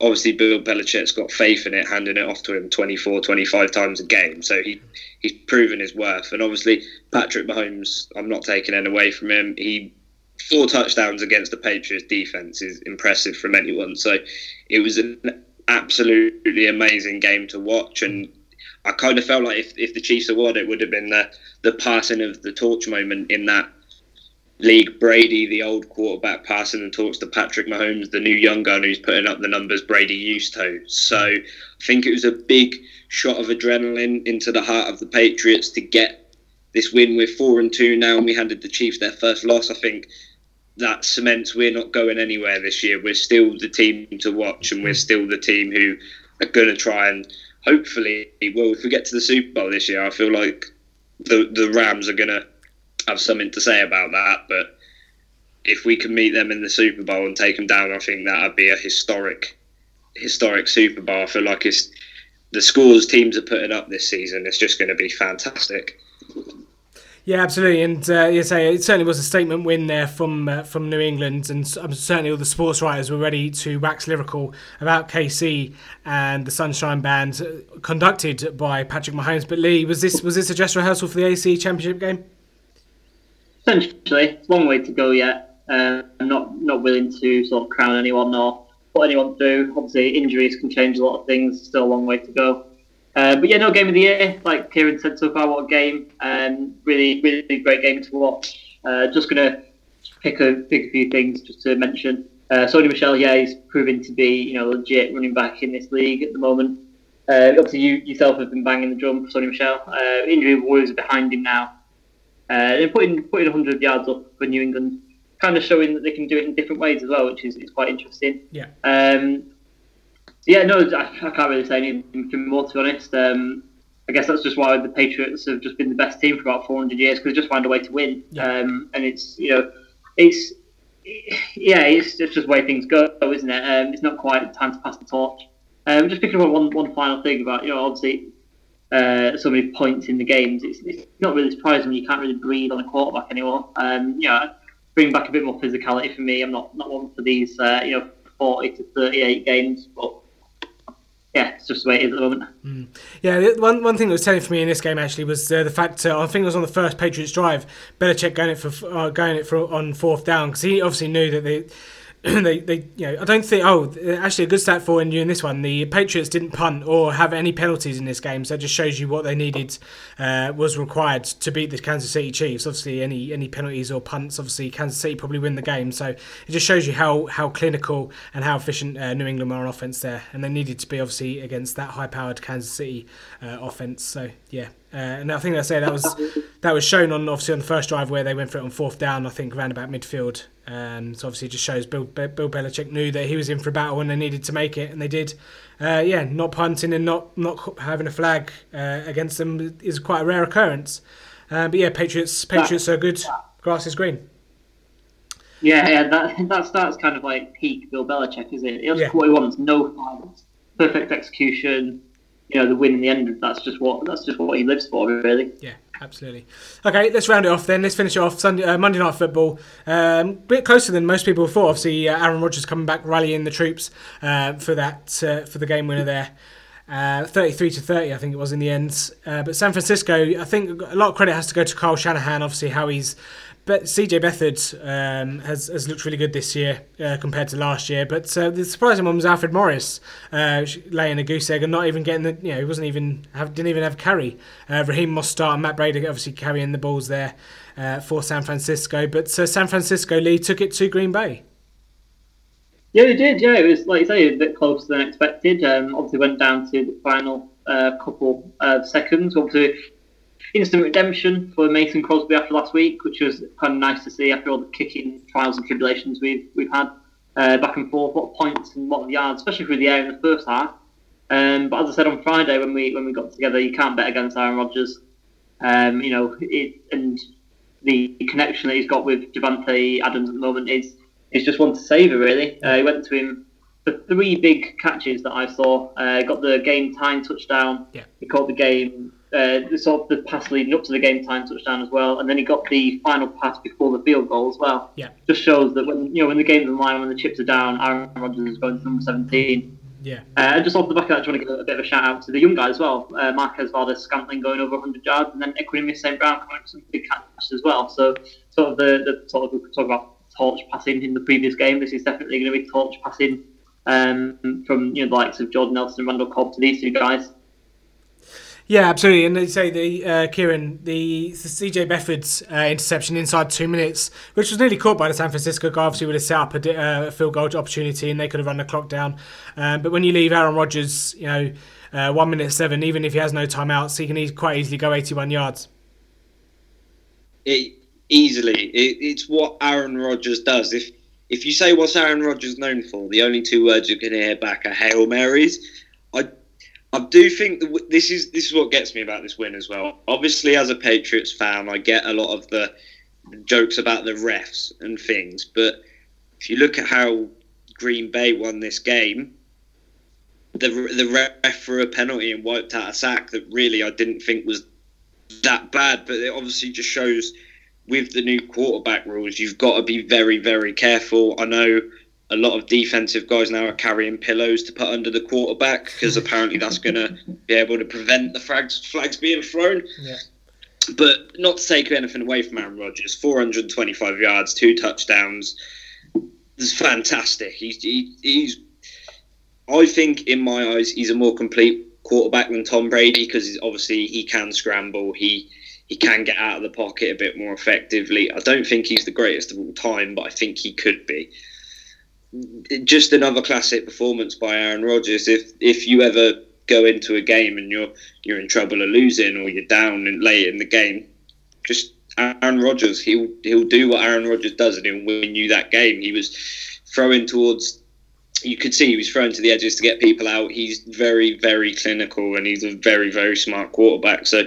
obviously, Bill Belichick's got faith in it, handing it off to him 24, 25 times a game. So he he's proven his worth. And obviously, Patrick Mahomes, I'm not taking it away from him. He four touchdowns against the Patriots defense is impressive from anyone. So it was an absolutely amazing game to watch and I kind of felt like if, if the Chiefs won, it would have been the, the passing of the torch moment in that league. Brady, the old quarterback, passing the torch to Patrick Mahomes, the new young gun who's putting up the numbers Brady used to. So I think it was a big shot of adrenaline into the heart of the Patriots to get this win. We're four and two now, and we handed the Chiefs their first loss. I think that cements we're not going anywhere this year. We're still the team to watch, and we're still the team who are going to try and hopefully, well, if we get to the Super Bowl this year, I feel like the the Rams are to have something to say about that. But if we can meet them in the Super Bowl and take them down, I think that'd be a historic historic Super Bowl. I feel like it's the scores teams are putting up this season. It's just going to be fantastic. Yeah, absolutely, and uh, you say it certainly was a statement win there from uh, from New England, and um, certainly all the sports writers were ready to wax lyrical about KC and the Sunshine Band uh, conducted by Patrick Mahomes. But Lee, was this was this a dress rehearsal for the AC Championship game? Essentially, long way to go yet. Uh, I'm not not willing to sort of crown anyone or put anyone through. Obviously, injuries can change a lot of things. Still a long way to go. Uh, but yeah, no game of the year. Like Kieran said so far, what a game! Um, really, really great game to watch. Uh, just gonna pick a pick a few things just to mention. Uh, Sony Michel, yeah, he's proving to be you know legit running back in this league at the moment. Uh, obviously, you yourself have been banging the drum for Sony Michel. Uh, injury woes behind him now. Uh, and putting putting 100 yards up for New England, kind of showing that they can do it in different ways as well, which is, is quite interesting. Yeah. Um, yeah, no, I, I, can't really say anything more to be honest. Um, I guess that's just why the Patriots have just been the best team for about 400 years because they just find a way to win. Yeah. Um, and it's you know, it's yeah, it's just, just the way things go, isn't it? Um, it's not quite time to pass the torch. Um, just picking up on one, one final thing about you know obviously uh, so many points in the games. It's, it's, not really surprising you can't really breathe on a quarterback anymore. Um, yeah, bring back a bit more physicality for me. I'm not not one for these uh, you know 40 to 38 games, but yeah, it's just the way it is at the moment. Mm. Yeah, one one thing that was telling for me in this game actually was uh, the fact uh, I think it was on the first Patriots drive, Belichick going it for uh, going it for on fourth down because he obviously knew that they they, they, you know, I don't think. Oh, actually, a good stat for you in this one. The Patriots didn't punt or have any penalties in this game, so that just shows you what they needed uh, was required to beat the Kansas City Chiefs. Obviously, any any penalties or punts, obviously Kansas City probably win the game. So it just shows you how how clinical and how efficient uh, New England are on offense there, and they needed to be obviously against that high-powered Kansas City uh, offense. So yeah, uh, and I think I say that was that was shown on obviously on the first drive where they went for it on fourth down. I think around about midfield. Um, so obviously, it just shows Bill, Bill Belichick knew that he was in for a battle when they needed to make it, and they did. Uh, yeah, not punting and not not having a flag uh, against them is quite a rare occurrence. Uh, but yeah, Patriots Patriots are good. Grass is green. Yeah, yeah, that that's that's kind of like peak Bill Belichick, is it? Yeah. what he wants: no flags, perfect execution. You know, the win in the end. That's just what that's just what he lives for, really. Yeah absolutely. Okay, let's round it off then. Let's finish it off. Sunday, uh, Monday Night Football. Um, a bit closer than most people thought. Obviously, uh, Aaron Rodgers coming back, rallying the troops uh, for that uh, for the game winner there. Uh, 33 to 30, I think it was in the end. Uh, but San Francisco, I think a lot of credit has to go to Kyle Shanahan, obviously, how he's. But CJ Beathard um, has, has looked really good this year uh, compared to last year. But uh, the surprising one was Alfred Morris uh, laying a goose egg and not even getting the. You know, he wasn't even have, didn't even have carry. Uh, Raheem Mostert and Matt Breida obviously carrying the balls there uh, for San Francisco. But uh, San Francisco Lee took it to Green Bay. Yeah, they did. Yeah, it was like you say, a bit closer than expected. Um, obviously, went down to the final couple of seconds. Obviously, instant redemption for Mason Crosby after last week, which was kind of nice to see after all the kicking trials and tribulations we've we've had uh, back and forth. What points and what yards, especially through the air in the first half. Um, but as I said on Friday when we when we got together, you can't bet against Aaron Rodgers. Um, you know, it, and the connection that he's got with Davante Adams at the moment is is just one to savour, really. Uh, he went to him for three big catches that I saw. Uh, got the game time touchdown. Yeah. He caught the game, uh, the sort of the pass leading up to the game time touchdown as well, and then he got the final pass before the field goal as well. Yeah. Just shows that when you know when the game's in line, when the chips are down, Aaron Rodgers is going to number 17. Yeah. Uh, and just off the back of that, I just want to give a, bit of a shout out to the young guy as well. Uh, Marquez Valdes Scantling going over 100 yards, and then Equanimeous St. Brown coming up with some big catches as well. So, sort of the, the sort of we could talk about torch passing in the previous game. This is definitely going to be torch passing um, from you know the likes of Jordan Nelson Randall Cobb to these two guys. Yeah, absolutely. And they say the uh, Kieran, the, the CJ Beathard's uh, interception inside two minutes, which was nearly caught by the San Francisco guy, obviously would have set up a, uh, field goal opportunity and they could have run the clock down. Um, but when you leave Aaron Rodgers, you know, uh, one minute seven, even if he has no timeouts, he can quite easily go 81 yards. It, easily, it, it's what Aaron Rodgers does. If if you say what's Aaron Rodgers known for, the only two words you can hear back are hail marys. I do think that this is this is what gets me about this win as well. Obviously, as a Patriots fan, I get a lot of the jokes about the refs and things, but if you look at how Green Bay won this game, the the ref for a penalty and wiped out a sack that really I didn't think was that bad, but it obviously just shows with the new quarterback rules, you've got to be very, very careful. I know a lot of defensive guys now are carrying pillows to put under the quarterback because apparently that's going to be able to prevent the flags, flags being thrown. Yeah. But not to take anything away from Aaron Rodgers, 425 yards, two touchdowns. It's fantastic. He's, he, he's, I think, in my eyes, he's a more complete quarterback than Tom Brady because obviously he can scramble. He he can get out of the pocket a bit more effectively. I don't think he's the greatest of all time, but I think he could be. Just another classic performance by Aaron Rodgers. If if you ever go into a game and you're you're in trouble or losing or you're down and late in the game, just Aaron Rodgers, he'll he'll do what Aaron Rodgers does and he'll win you that game. He was throwing towards you could see he was throwing to the edges to get people out. He's very, very clinical and he's a very, very smart quarterback. So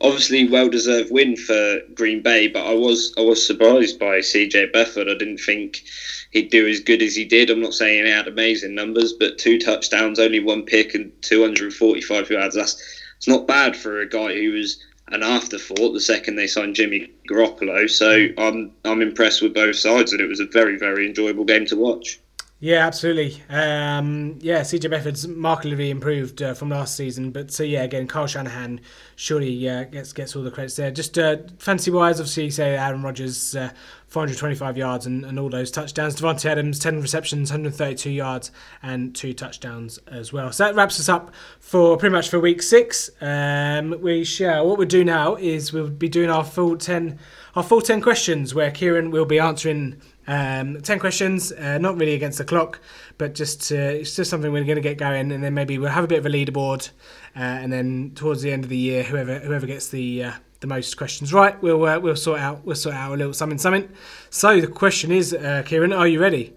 obviously well deserved win for Green Bay, but I was I was surprised by CJ Beathard. I didn't think he'd do as good as he did. I'm not saying he had amazing numbers, but two touchdowns, only one pick and 245 yards. That's it's not bad for a guy who was an afterthought the second they signed Jimmy Garoppolo. So I'm I'm impressed with both sides and it was a very, very enjoyable game to watch. Yeah, absolutely. Um, yeah, CJ Beathard's markedly improved uh, from last season, but so yeah, again, Kyle Shanahan surely uh, gets gets all the credits there. Just uh, fancy wise, obviously, say Aaron Rodgers, uh, 425 yards and, and all those touchdowns. Davante Adams, 10 receptions, 132 yards, and two touchdowns as well. So that wraps us up for pretty much for week six. Um, we shall. What we'll do now is we'll be doing our full 10 our full 10 questions where Kieran will be answering um, 10 questions, uh, not really against the clock, but just uh, it's just something we're going to get going, and then maybe we'll have a bit of a leaderboard, uh, and then towards the end of the year, whoever whoever gets the uh, the most questions right, we'll uh, we'll sort out we'll sort out a little something something. So the question is, uh, Kieran, are you ready?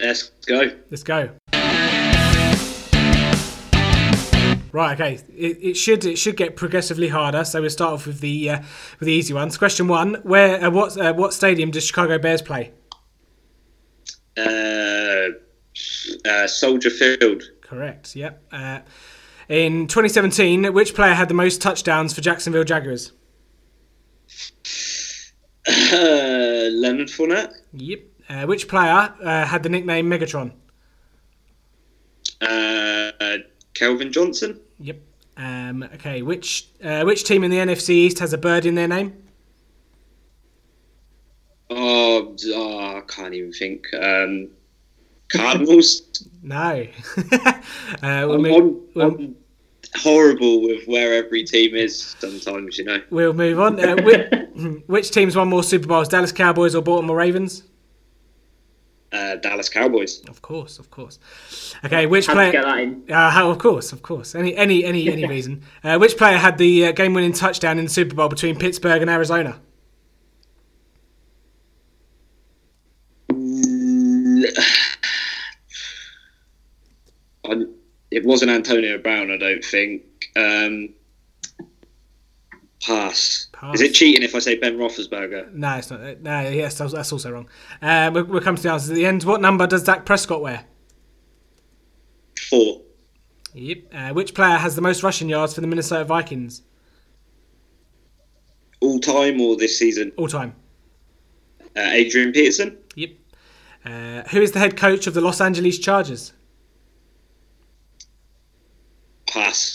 Let's go. Let's go. Right, okay. It, it should it should get progressively harder. So we'll start off with the uh, with the easy ones. Question one: Where uh, what uh, what stadium does Chicago Bears play? Uh, uh, Soldier Field. Correct. Yep. Uh, in 2017, which player had the most touchdowns for Jacksonville Jaguars? Uh, Leonard Fournette. Yep. Uh, which player uh, had the nickname Megatron? Uh, Calvin Johnson. Yep. Um, okay, which uh, which team in the NFC East has a bird in their name? Oh, oh I can't even think. Um, Cardinals. No. uh, we'll, I'm, move, I'm- we'll, I'm horrible with where every team is sometimes, you know. we'll move on. Uh, which, which team's won more Super Bowls, Dallas Cowboys or Baltimore Ravens? Uh, Dallas Cowboys. Of course, of course. Okay, which Had to player? get that in. Uh, how, of course, of course. Any, any, any, any reason. Uh, which player had the uh, game-winning touchdown in the Super Bowl between Pittsburgh and Arizona? It wasn't Antonio Brown, I don't think. Um, pass. Pass. Is it cheating if I say Ben Roethlisberger? No, it's not. No, yes, that's that's also wrong. Uh, we'll, we'll come to the answers at the end. What number does Dak Prescott wear? Four. Yep. Uh, which player has the most rushing yards for the Minnesota Vikings All time or this season? all time? Uh, Adrian Peterson. Yep. Uh, who is the head coach of the Los Angeles Chargers? Pass.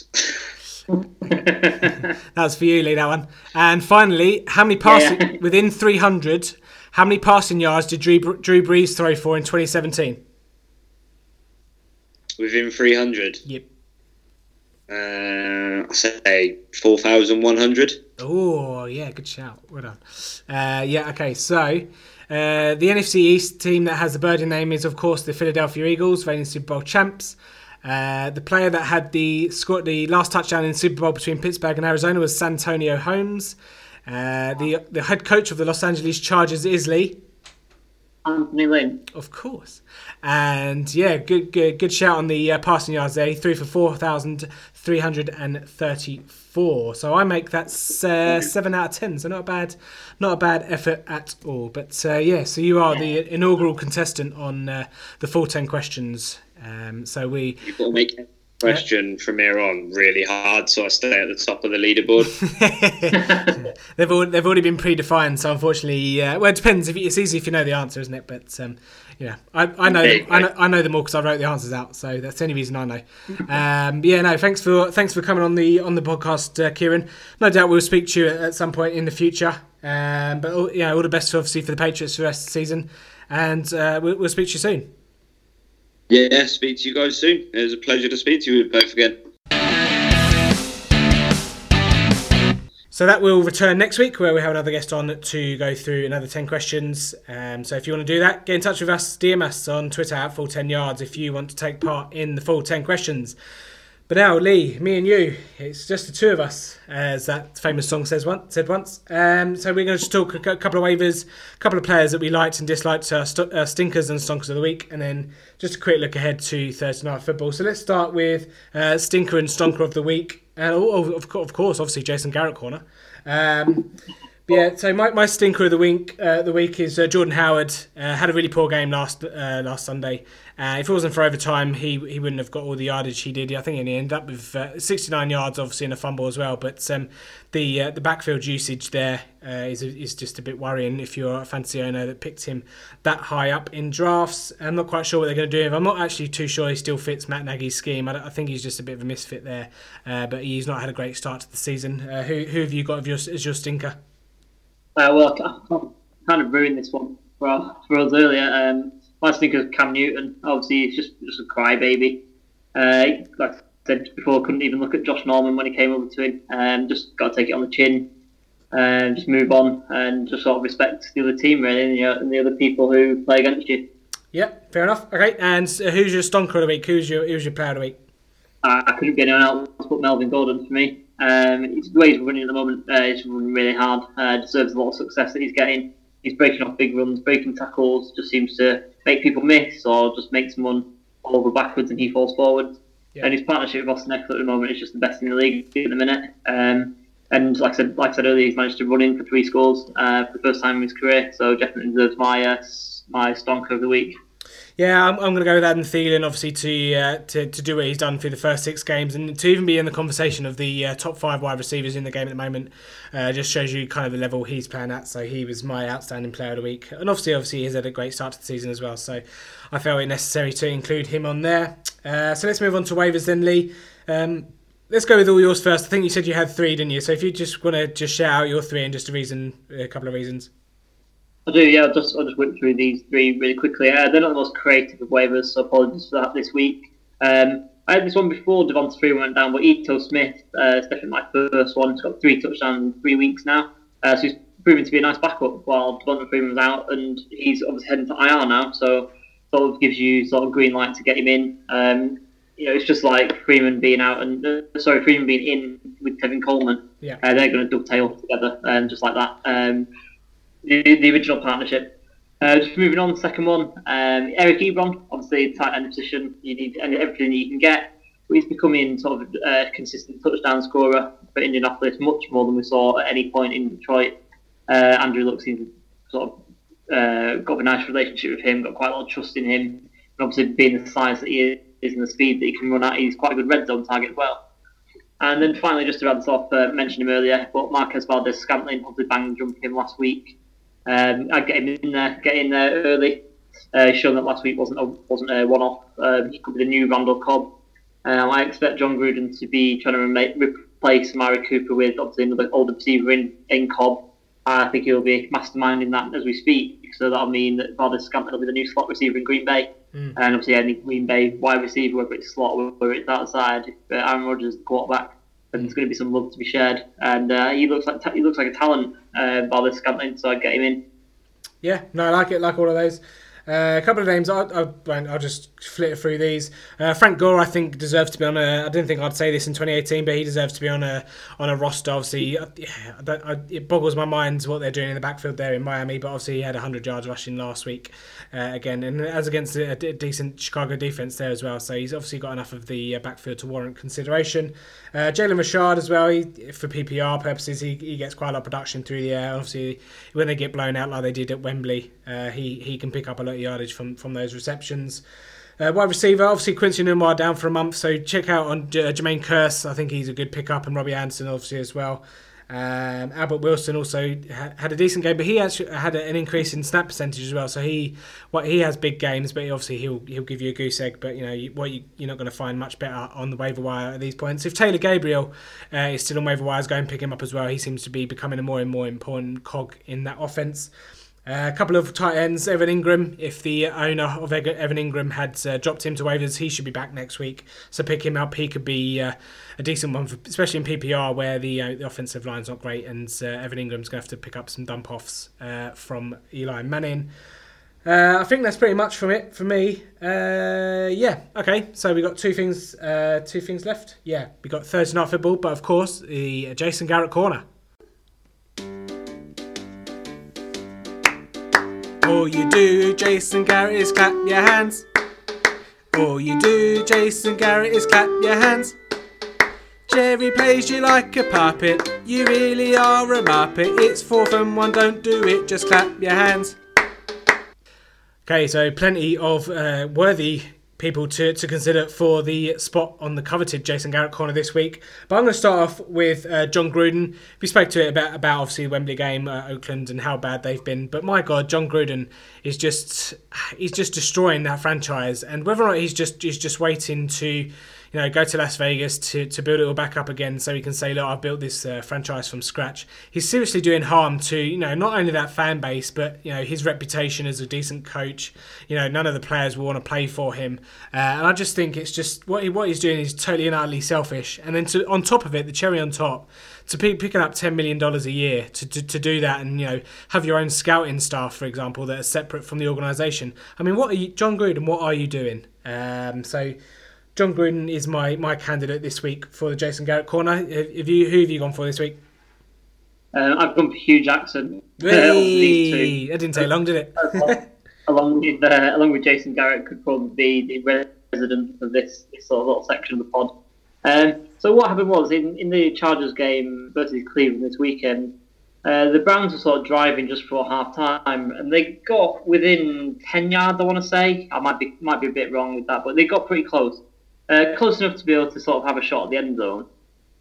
That's for you, Lee. That one. And finally, how many passing Yeah. within 300? How many passing yards did Drew, Drew Brees throw for in 2017? Within 300. Yep. Uh, I say 4,100. Oh, yeah, good shout. Well done. Uh, yeah, okay, so uh, the NFC East team that has the birdie name is, of course, the Philadelphia Eagles, reigning Super Bowl champs. Uh, the player that had the scored the last touchdown in Super Bowl between Pittsburgh and Arizona was Santonio Holmes. Uh, the the head coach of the Los Angeles Chargers is Lee, Anthony Lynn. of course. And yeah, good good, good shout on the uh, passing yards there. He threw for four thousand three hundred and thirty-four. So I make that uh, seven out of ten. So not a bad, not a bad effort at all. But uh, yeah, so you are the inaugural contestant on uh, the full ten questions. Um, so we You've got to make every question from here on really hard so I stay at the top of the leaderboard. they've al- they've already been predefined. So unfortunately, uh, well, it depends. If it's easy if you know the answer, isn't it? But um, yeah, I, I know them, I know I know them all because I wrote the answers out. So that's the only reason I know. Um, yeah, no, thanks for thanks for coming on the on the podcast, uh, Kieran. No doubt we'll speak to you at, at some point in the future. Um, but all, yeah, all the best obviously for the Patriots for the rest of the season, and uh, we'll, we'll speak to you soon. Yeah, speak to you guys soon. It was a pleasure to speak to you both again. So that will return next week, where we have another guest on to go through another ten questions. Um, so if you want to do that, get in touch with us, DM us on Twitter at full ten yards if you want to take part in the full ten questions. But now, Lee, me and you, it's just the two of us, as that famous song says once, said once. Um, so we're going to just talk a couple of waivers, a couple of players that we liked and disliked, uh, st- uh, stinkers and stonkers of the week, and then just a quick look ahead to Thursday night football. So let's start with uh, stinker and stonker of the week, and oh, oh, of, of course, obviously Jason Garrett corner. Um, but yeah, so my, my stinker of the week uh, the week is uh, Jordan Howard. Uh, had a really poor game last uh, last Sunday. Uh, if it wasn't for overtime, he he wouldn't have got all the yardage he did. I think he ended up with uh, 69 yards, obviously, and a fumble as well. But um, the uh, the backfield usage there uh, is is just a bit worrying if you're a fantasy owner that picked him that high up in drafts. I'm not quite sure what they're going to do. I'm not actually too sure he still fits Matt Nagy's scheme. I, I think he's just a bit of a misfit there. Uh, but he's not had a great start to the season. Uh, who who have you got your, as your stinker? Well, I kind of ruined this one for, for us earlier. Um, my stinker is Cam Newton. Obviously, he's just just a crybaby. Uh, like I said before, couldn't even look at Josh Norman when he came over to him. Um, just got to take it on the chin and just move on and just sort of respect the other team really and, you know, and the other people who play against you. Yeah, fair enough. Okay, and uh, who's your stonker of the week? Who's your who's your player of the week? I, I couldn't get anyone else but Melvin Gordon for me. Um, it's the way he's running at the moment. Uh, he's running really hard. Uh, deserves a lot of success that he's getting. He's breaking off big runs, breaking tackles. Just seems to make people miss, or just make someone fall over backwards and he falls forward. Yeah. And his partnership with Austin Ekeler at the moment is just the best in the league at the minute. Um, and like I said, like I said earlier, he's managed to run in for three scores uh, for the first time in his career. So definitely deserves my uh, my stonker of the week. Yeah, I'm, I'm going to go with Adam Thielen, obviously, to, uh, to to do what he's done through the first six games and to even be in the conversation of the uh, top five wide receivers in the game at the moment. Uh, just shows you kind of the level he's playing at. So he was my outstanding player of the week, and obviously, obviously, he's had a great start to the season as well. So I felt it necessary to include him on there. Uh, so let's move on to waivers then, Lee. Um, let's go with all yours first. I think you said you had three, didn't you? So if you just want to just shout out your three and just a reason, a couple of reasons. I do, yeah. I'll just I'll just whip through these three really quickly. Uh, they're not the most creative of waivers, so apologies for that this week. Um, I had this one before Devonta Freeman went down, but Ito Smith, uh, it's definitely my first one. He's got three touchdowns in three weeks now, uh, so he's proven to be a nice backup while Devonta Freeman was out, and he's obviously heading to IR now, so sort of gives you sort of green light to get him in. Um, you know, it's just like Freeman being out and uh, sorry, Freeman being in with Tevin Coleman. Yeah. Uh, they're going to dovetail together, um, just like that. Um, the, the original partnership. Uh, just moving on, second one, um, Eric Ebron, obviously tight end position. You need everything you can get. He's becoming sort of a consistent touchdown scorer for Indianapolis, much more than we saw at any point in Detroit. Uh, Andrew Luck seems sort of uh, got a nice relationship with him, got quite a lot of trust in him. And obviously, being the size that he is and the speed that he can run at, he's quite a good red zone target as well. And then finally, just to round this off, uh, mentioned him earlier, but Marquez Valdes Scantling obviously banged jump him last week. Um, I'd get him in there, get in there early. Uh, shown that last week wasn't a, wasn't a one-off. Um, he could be the new Randall Cobb. Um, I expect Jon Gruden to be trying to remake, replace Mari Cooper with obviously another older receiver in, in Cobb. I think he'll be masterminding that as we speak. So that'll mean that Valdes Scantling will be the new slot receiver in Green Bay. Mm. And obviously, any Green Bay wide receiver, whether it's slot or whether it's outside, if uh, Aaron Rodgers is the quarterback, then there's going to be some love to be shared. And uh, he looks like he looks like a talent, uh, Valdes Scantling, so I'd get him in. Yeah, no, I like it. Like all of those. Uh, a couple of names. I'll, I'll, I'll just flitter through these. Uh, Frank Gore, I think, deserves to be on a. I didn't think I'd say this in 2018, but he deserves to be on a on a roster. Obviously, yeah, I I, it boggles my mind what they're doing in the backfield there in Miami. But obviously, he had 100 yards rushing last week uh, again, and as against a, decent Chicago defense there as well. So he's obviously got enough of the uh, backfield to warrant consideration. Uh, Jalen Richard as well. He, for PPR purposes, he, he gets quite a lot of production through the air. Obviously, when they get blown out like they did at Wembley, uh, he he can pick up a lot of yardage from from those receptions. Uh, wide receiver, obviously Quincy Enunwa down for a month, so check out on J- Jermaine Kearse. I think he's a good pickup, and Robbie Anderson obviously as well. Um, Albert Wilson also ha- had a decent game, but he actually had an increase in snap percentage as well. So he, what he has big games, but obviously he'll he'll give you a goose egg. But you know you, what you, you're not going to find much better on the waiver wire at these points. If Taylor Gabriel uh, is still on waiver wires, go and pick him up as well. He seems to be becoming a more and more important cog in that offense. A couple of tight ends, Evan Engram. If the owner of Evan Engram had uh, dropped him to waivers, he should be back next week. So pick him up. He could be uh, a decent one, for, especially in PPR where the, uh, the offensive line's not great, and uh, Evan Engram's going to have to pick up some dump offs uh, from Eli Manning. I think that's pretty much from it for me. yeah. Okay. So we got two things. two things left. Yeah. We got Thursday night football, but of course the Jason Garrett corner. All you do, Jason Garrett, is clap your hands. All you do, Jason Garrett, is clap your hands. Jerry plays you like a puppet. You really are a muppet. It's fourth and one, don't do it, just clap your hands. Okay, so plenty of uh, worthy people to, to consider for the spot on the coveted Jason Garrett corner this week. But I'm going to start off with uh, Jon Gruden. We spoke to it about, about obviously the Wembley game, uh, Oakland, and how bad they've been. But my God, Jon Gruden is just he's just destroying that franchise. And whether or not he's just he's just waiting to you know, go to Las Vegas to, to build it all back up again so he can say, look, I've built this uh, franchise from scratch. He's seriously doing harm to, you know, not only that fan base, but, you know, his reputation as a decent coach. You know, none of the players will want to play for him. Uh, and I just think it's just what, he, what he's doing is totally and utterly selfish. And then to, on top of it, the cherry on top, to be picking up $10 million a year to, to, to do that and, you know, have your own scouting staff, for example, that are separate from the organisation. I mean, what are you, Jon Gruden, what are you doing? Um, so, Jon Gruden is my, my candidate this week for the Jason Garrett corner. Have you who have you gone for this week? Uh, I've gone for Hue Jackson. Hey, that didn't take long, did it? along with uh, along with Jason Garrett, could probably be the resident of this, this sort of little section of the pod. Um, so what happened was in, in the Chargers game versus Cleveland this weekend, uh, the Browns were sort of driving just for half time, and they got within ten yards. I want to say I might be might be a bit wrong with that, but they got pretty close uh, close enough to be able to sort of have a shot at the end zone.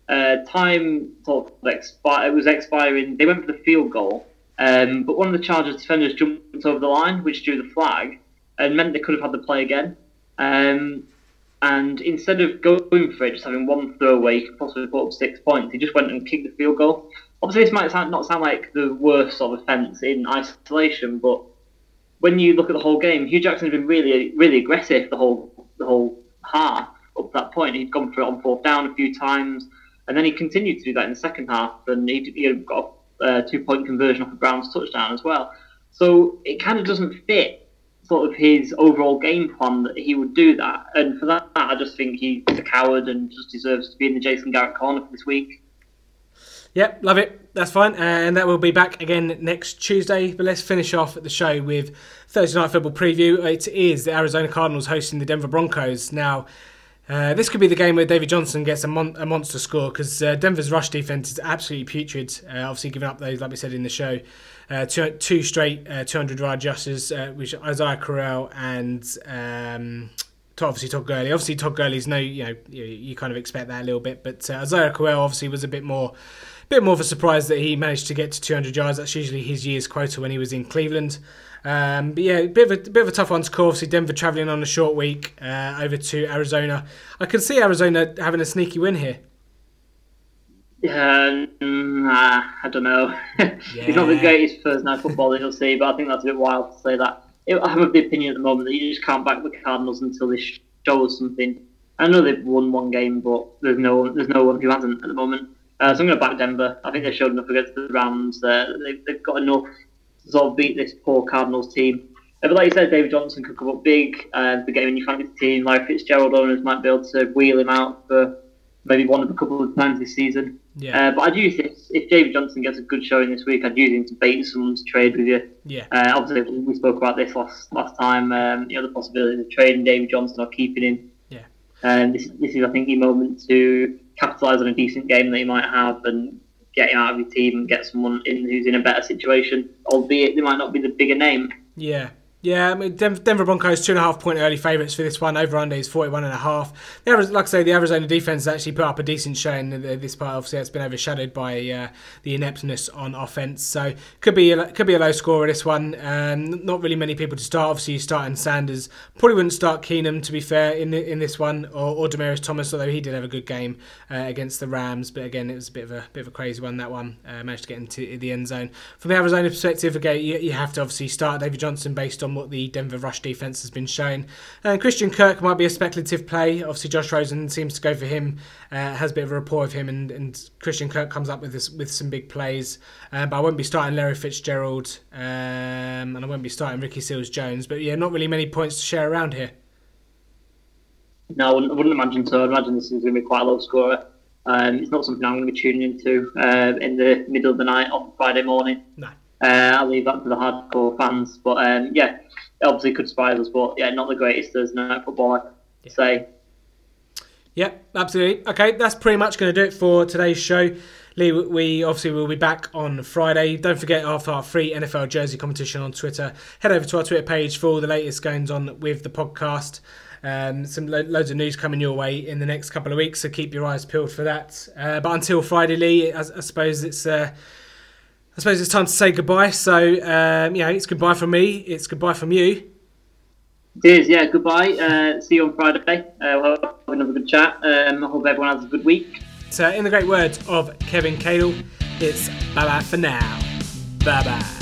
Uh, time sort of expi- it was expiring. They went for the field goal, um, but one of the Chargers defenders jumped over the line, which drew the flag, and meant they could have had the play again. Um, And instead of going for it, just having one throwaway, he could possibly put up six points, he just went and kicked the field goal. Obviously, this might sound, not sound like the worst sort of offence in isolation, but when you look at the whole game, Hue Jackson's been really, really aggressive the whole the whole half up to that point. He'd gone for it on fourth down a few times, and then he continued to do that in the second half, and he, he got a two point conversion off a Browns touchdown as well. So it kind of doesn't fit sort of his overall game plan that he would do that. And for that, I just think he's a coward and just deserves to be in the Jason Garrett corner for this week. Yep, love it. That's fine. And that will be back again next Tuesday. But let's finish off the show with Thursday Night Football preview. It is the Arizona Cardinals hosting the Denver Broncos. Now, uh, this could be the game where David Johnson gets a, mon- a monster score because uh, Denver's rush defense is absolutely putrid. Uh, obviously, giving up those, like we said in the show, uh, two, two straight 200 uh, yard rushes, uh, which Isaiah Crowell and um, obviously Todd Gurley. Obviously, Todd Gurley's no, you know, you, you, kind of expect that a little bit, but Isaiah Crowell obviously was a bit more. Bit more of a surprise that he managed to get to 200 yards. That's usually his year's quota when he was in Cleveland. Um, but yeah, a bit of a bit of a tough one to call. Obviously, Denver travelling on a short week uh, over to Arizona. I can see Arizona having a sneaky win here. Yeah, nah, I don't know. yeah. He's not the greatest first night football that you'll see, but I think that's a bit wild to say that. I have of the opinion at the moment that you just can't back the Cardinals until they show us something. I know they've won one game, but there's no there's no one who hasn't at the moment. Uh, so I'm going to back Denver. I think they showed enough against the Rams. Uh, they've, they've got enough sort of beat this poor Cardinals team. Uh, but like you said, David Johnson could come up big uh, the game in your fantasy team. Like Fitzgerald owners might be able to wheel him out for maybe one of a couple of times this season. Yeah. Uh, but I do think if David Johnson gets a good showing this week, I do think to bait someone to trade with you. Yeah. Uh, obviously, we spoke about this last last time. Um, you know, the possibility of trading David Johnson or keeping him. Yeah. And this this is, I think, your moment to capitalise on a decent game that you might have and get him out of your team and get someone in who's in a better situation, albeit they might not be the bigger name. Yeah, yeah, I mean, Denver Broncos two and a half point early favourites for this one. Over under is forty one and a half. The like I say, the Arizona defense has actually put up a decent showing. This part, obviously, it's been overshadowed by uh, the ineptness on offense. So could be a, could be a low score this one. Um, not really many people to start. Obviously, starting Sanders. Probably wouldn't start Keenum to be fair in the, in this one, or, or Demaryius Thomas, although he did have a good game uh, against the Rams. But again, it was a bit of a bit of a crazy one. That one uh, managed to get into the end zone. From the Arizona perspective, again, you, you have to obviously start David Johnson based on what the Denver rush defense has been shown. And Christian Kirk might be a speculative play. Obviously, Josh Rosen seems to go for him, uh, has a bit of a rapport with him, and, and Christian Kirk comes up with this, with some big plays. Uh, but I won't be starting Larry Fitzgerald, um, and I won't be starting Ricky Seals Jones. But yeah, not really many points to share around here. No, I wouldn't, I wouldn't imagine so. I'd imagine this is going to be quite a low scorer. Um, it's not something I'm going to be tuning into uh, in the middle of the night on Friday morning. No. Uh, I'll leave that to the hardcore fans. But um, yeah, obviously could surprise us, but yeah, not the greatest Thursday night football, I'd yeah. say. Yep, absolutely. Okay, that's pretty much going to do it for today's show. Lee, we obviously will be back on Friday. Don't forget after our free NFL jersey competition on Twitter. Head over to our Twitter page for all the latest goings on with the podcast. Um, some lo- loads of news coming your way in the next couple of weeks, so keep your eyes peeled for that. Uh, but until Friday, Lee, I, I suppose it's. Uh, I suppose it's time to say goodbye. So, um, yeah, it's goodbye from me. It's goodbye from you. It is, yeah, goodbye. Uh, see you on Friday. Uh, we'll have another good chat. Um, I hope everyone has a good week. So, in the great words of Kevin Cadle, it's bye bye for now. Bye bye.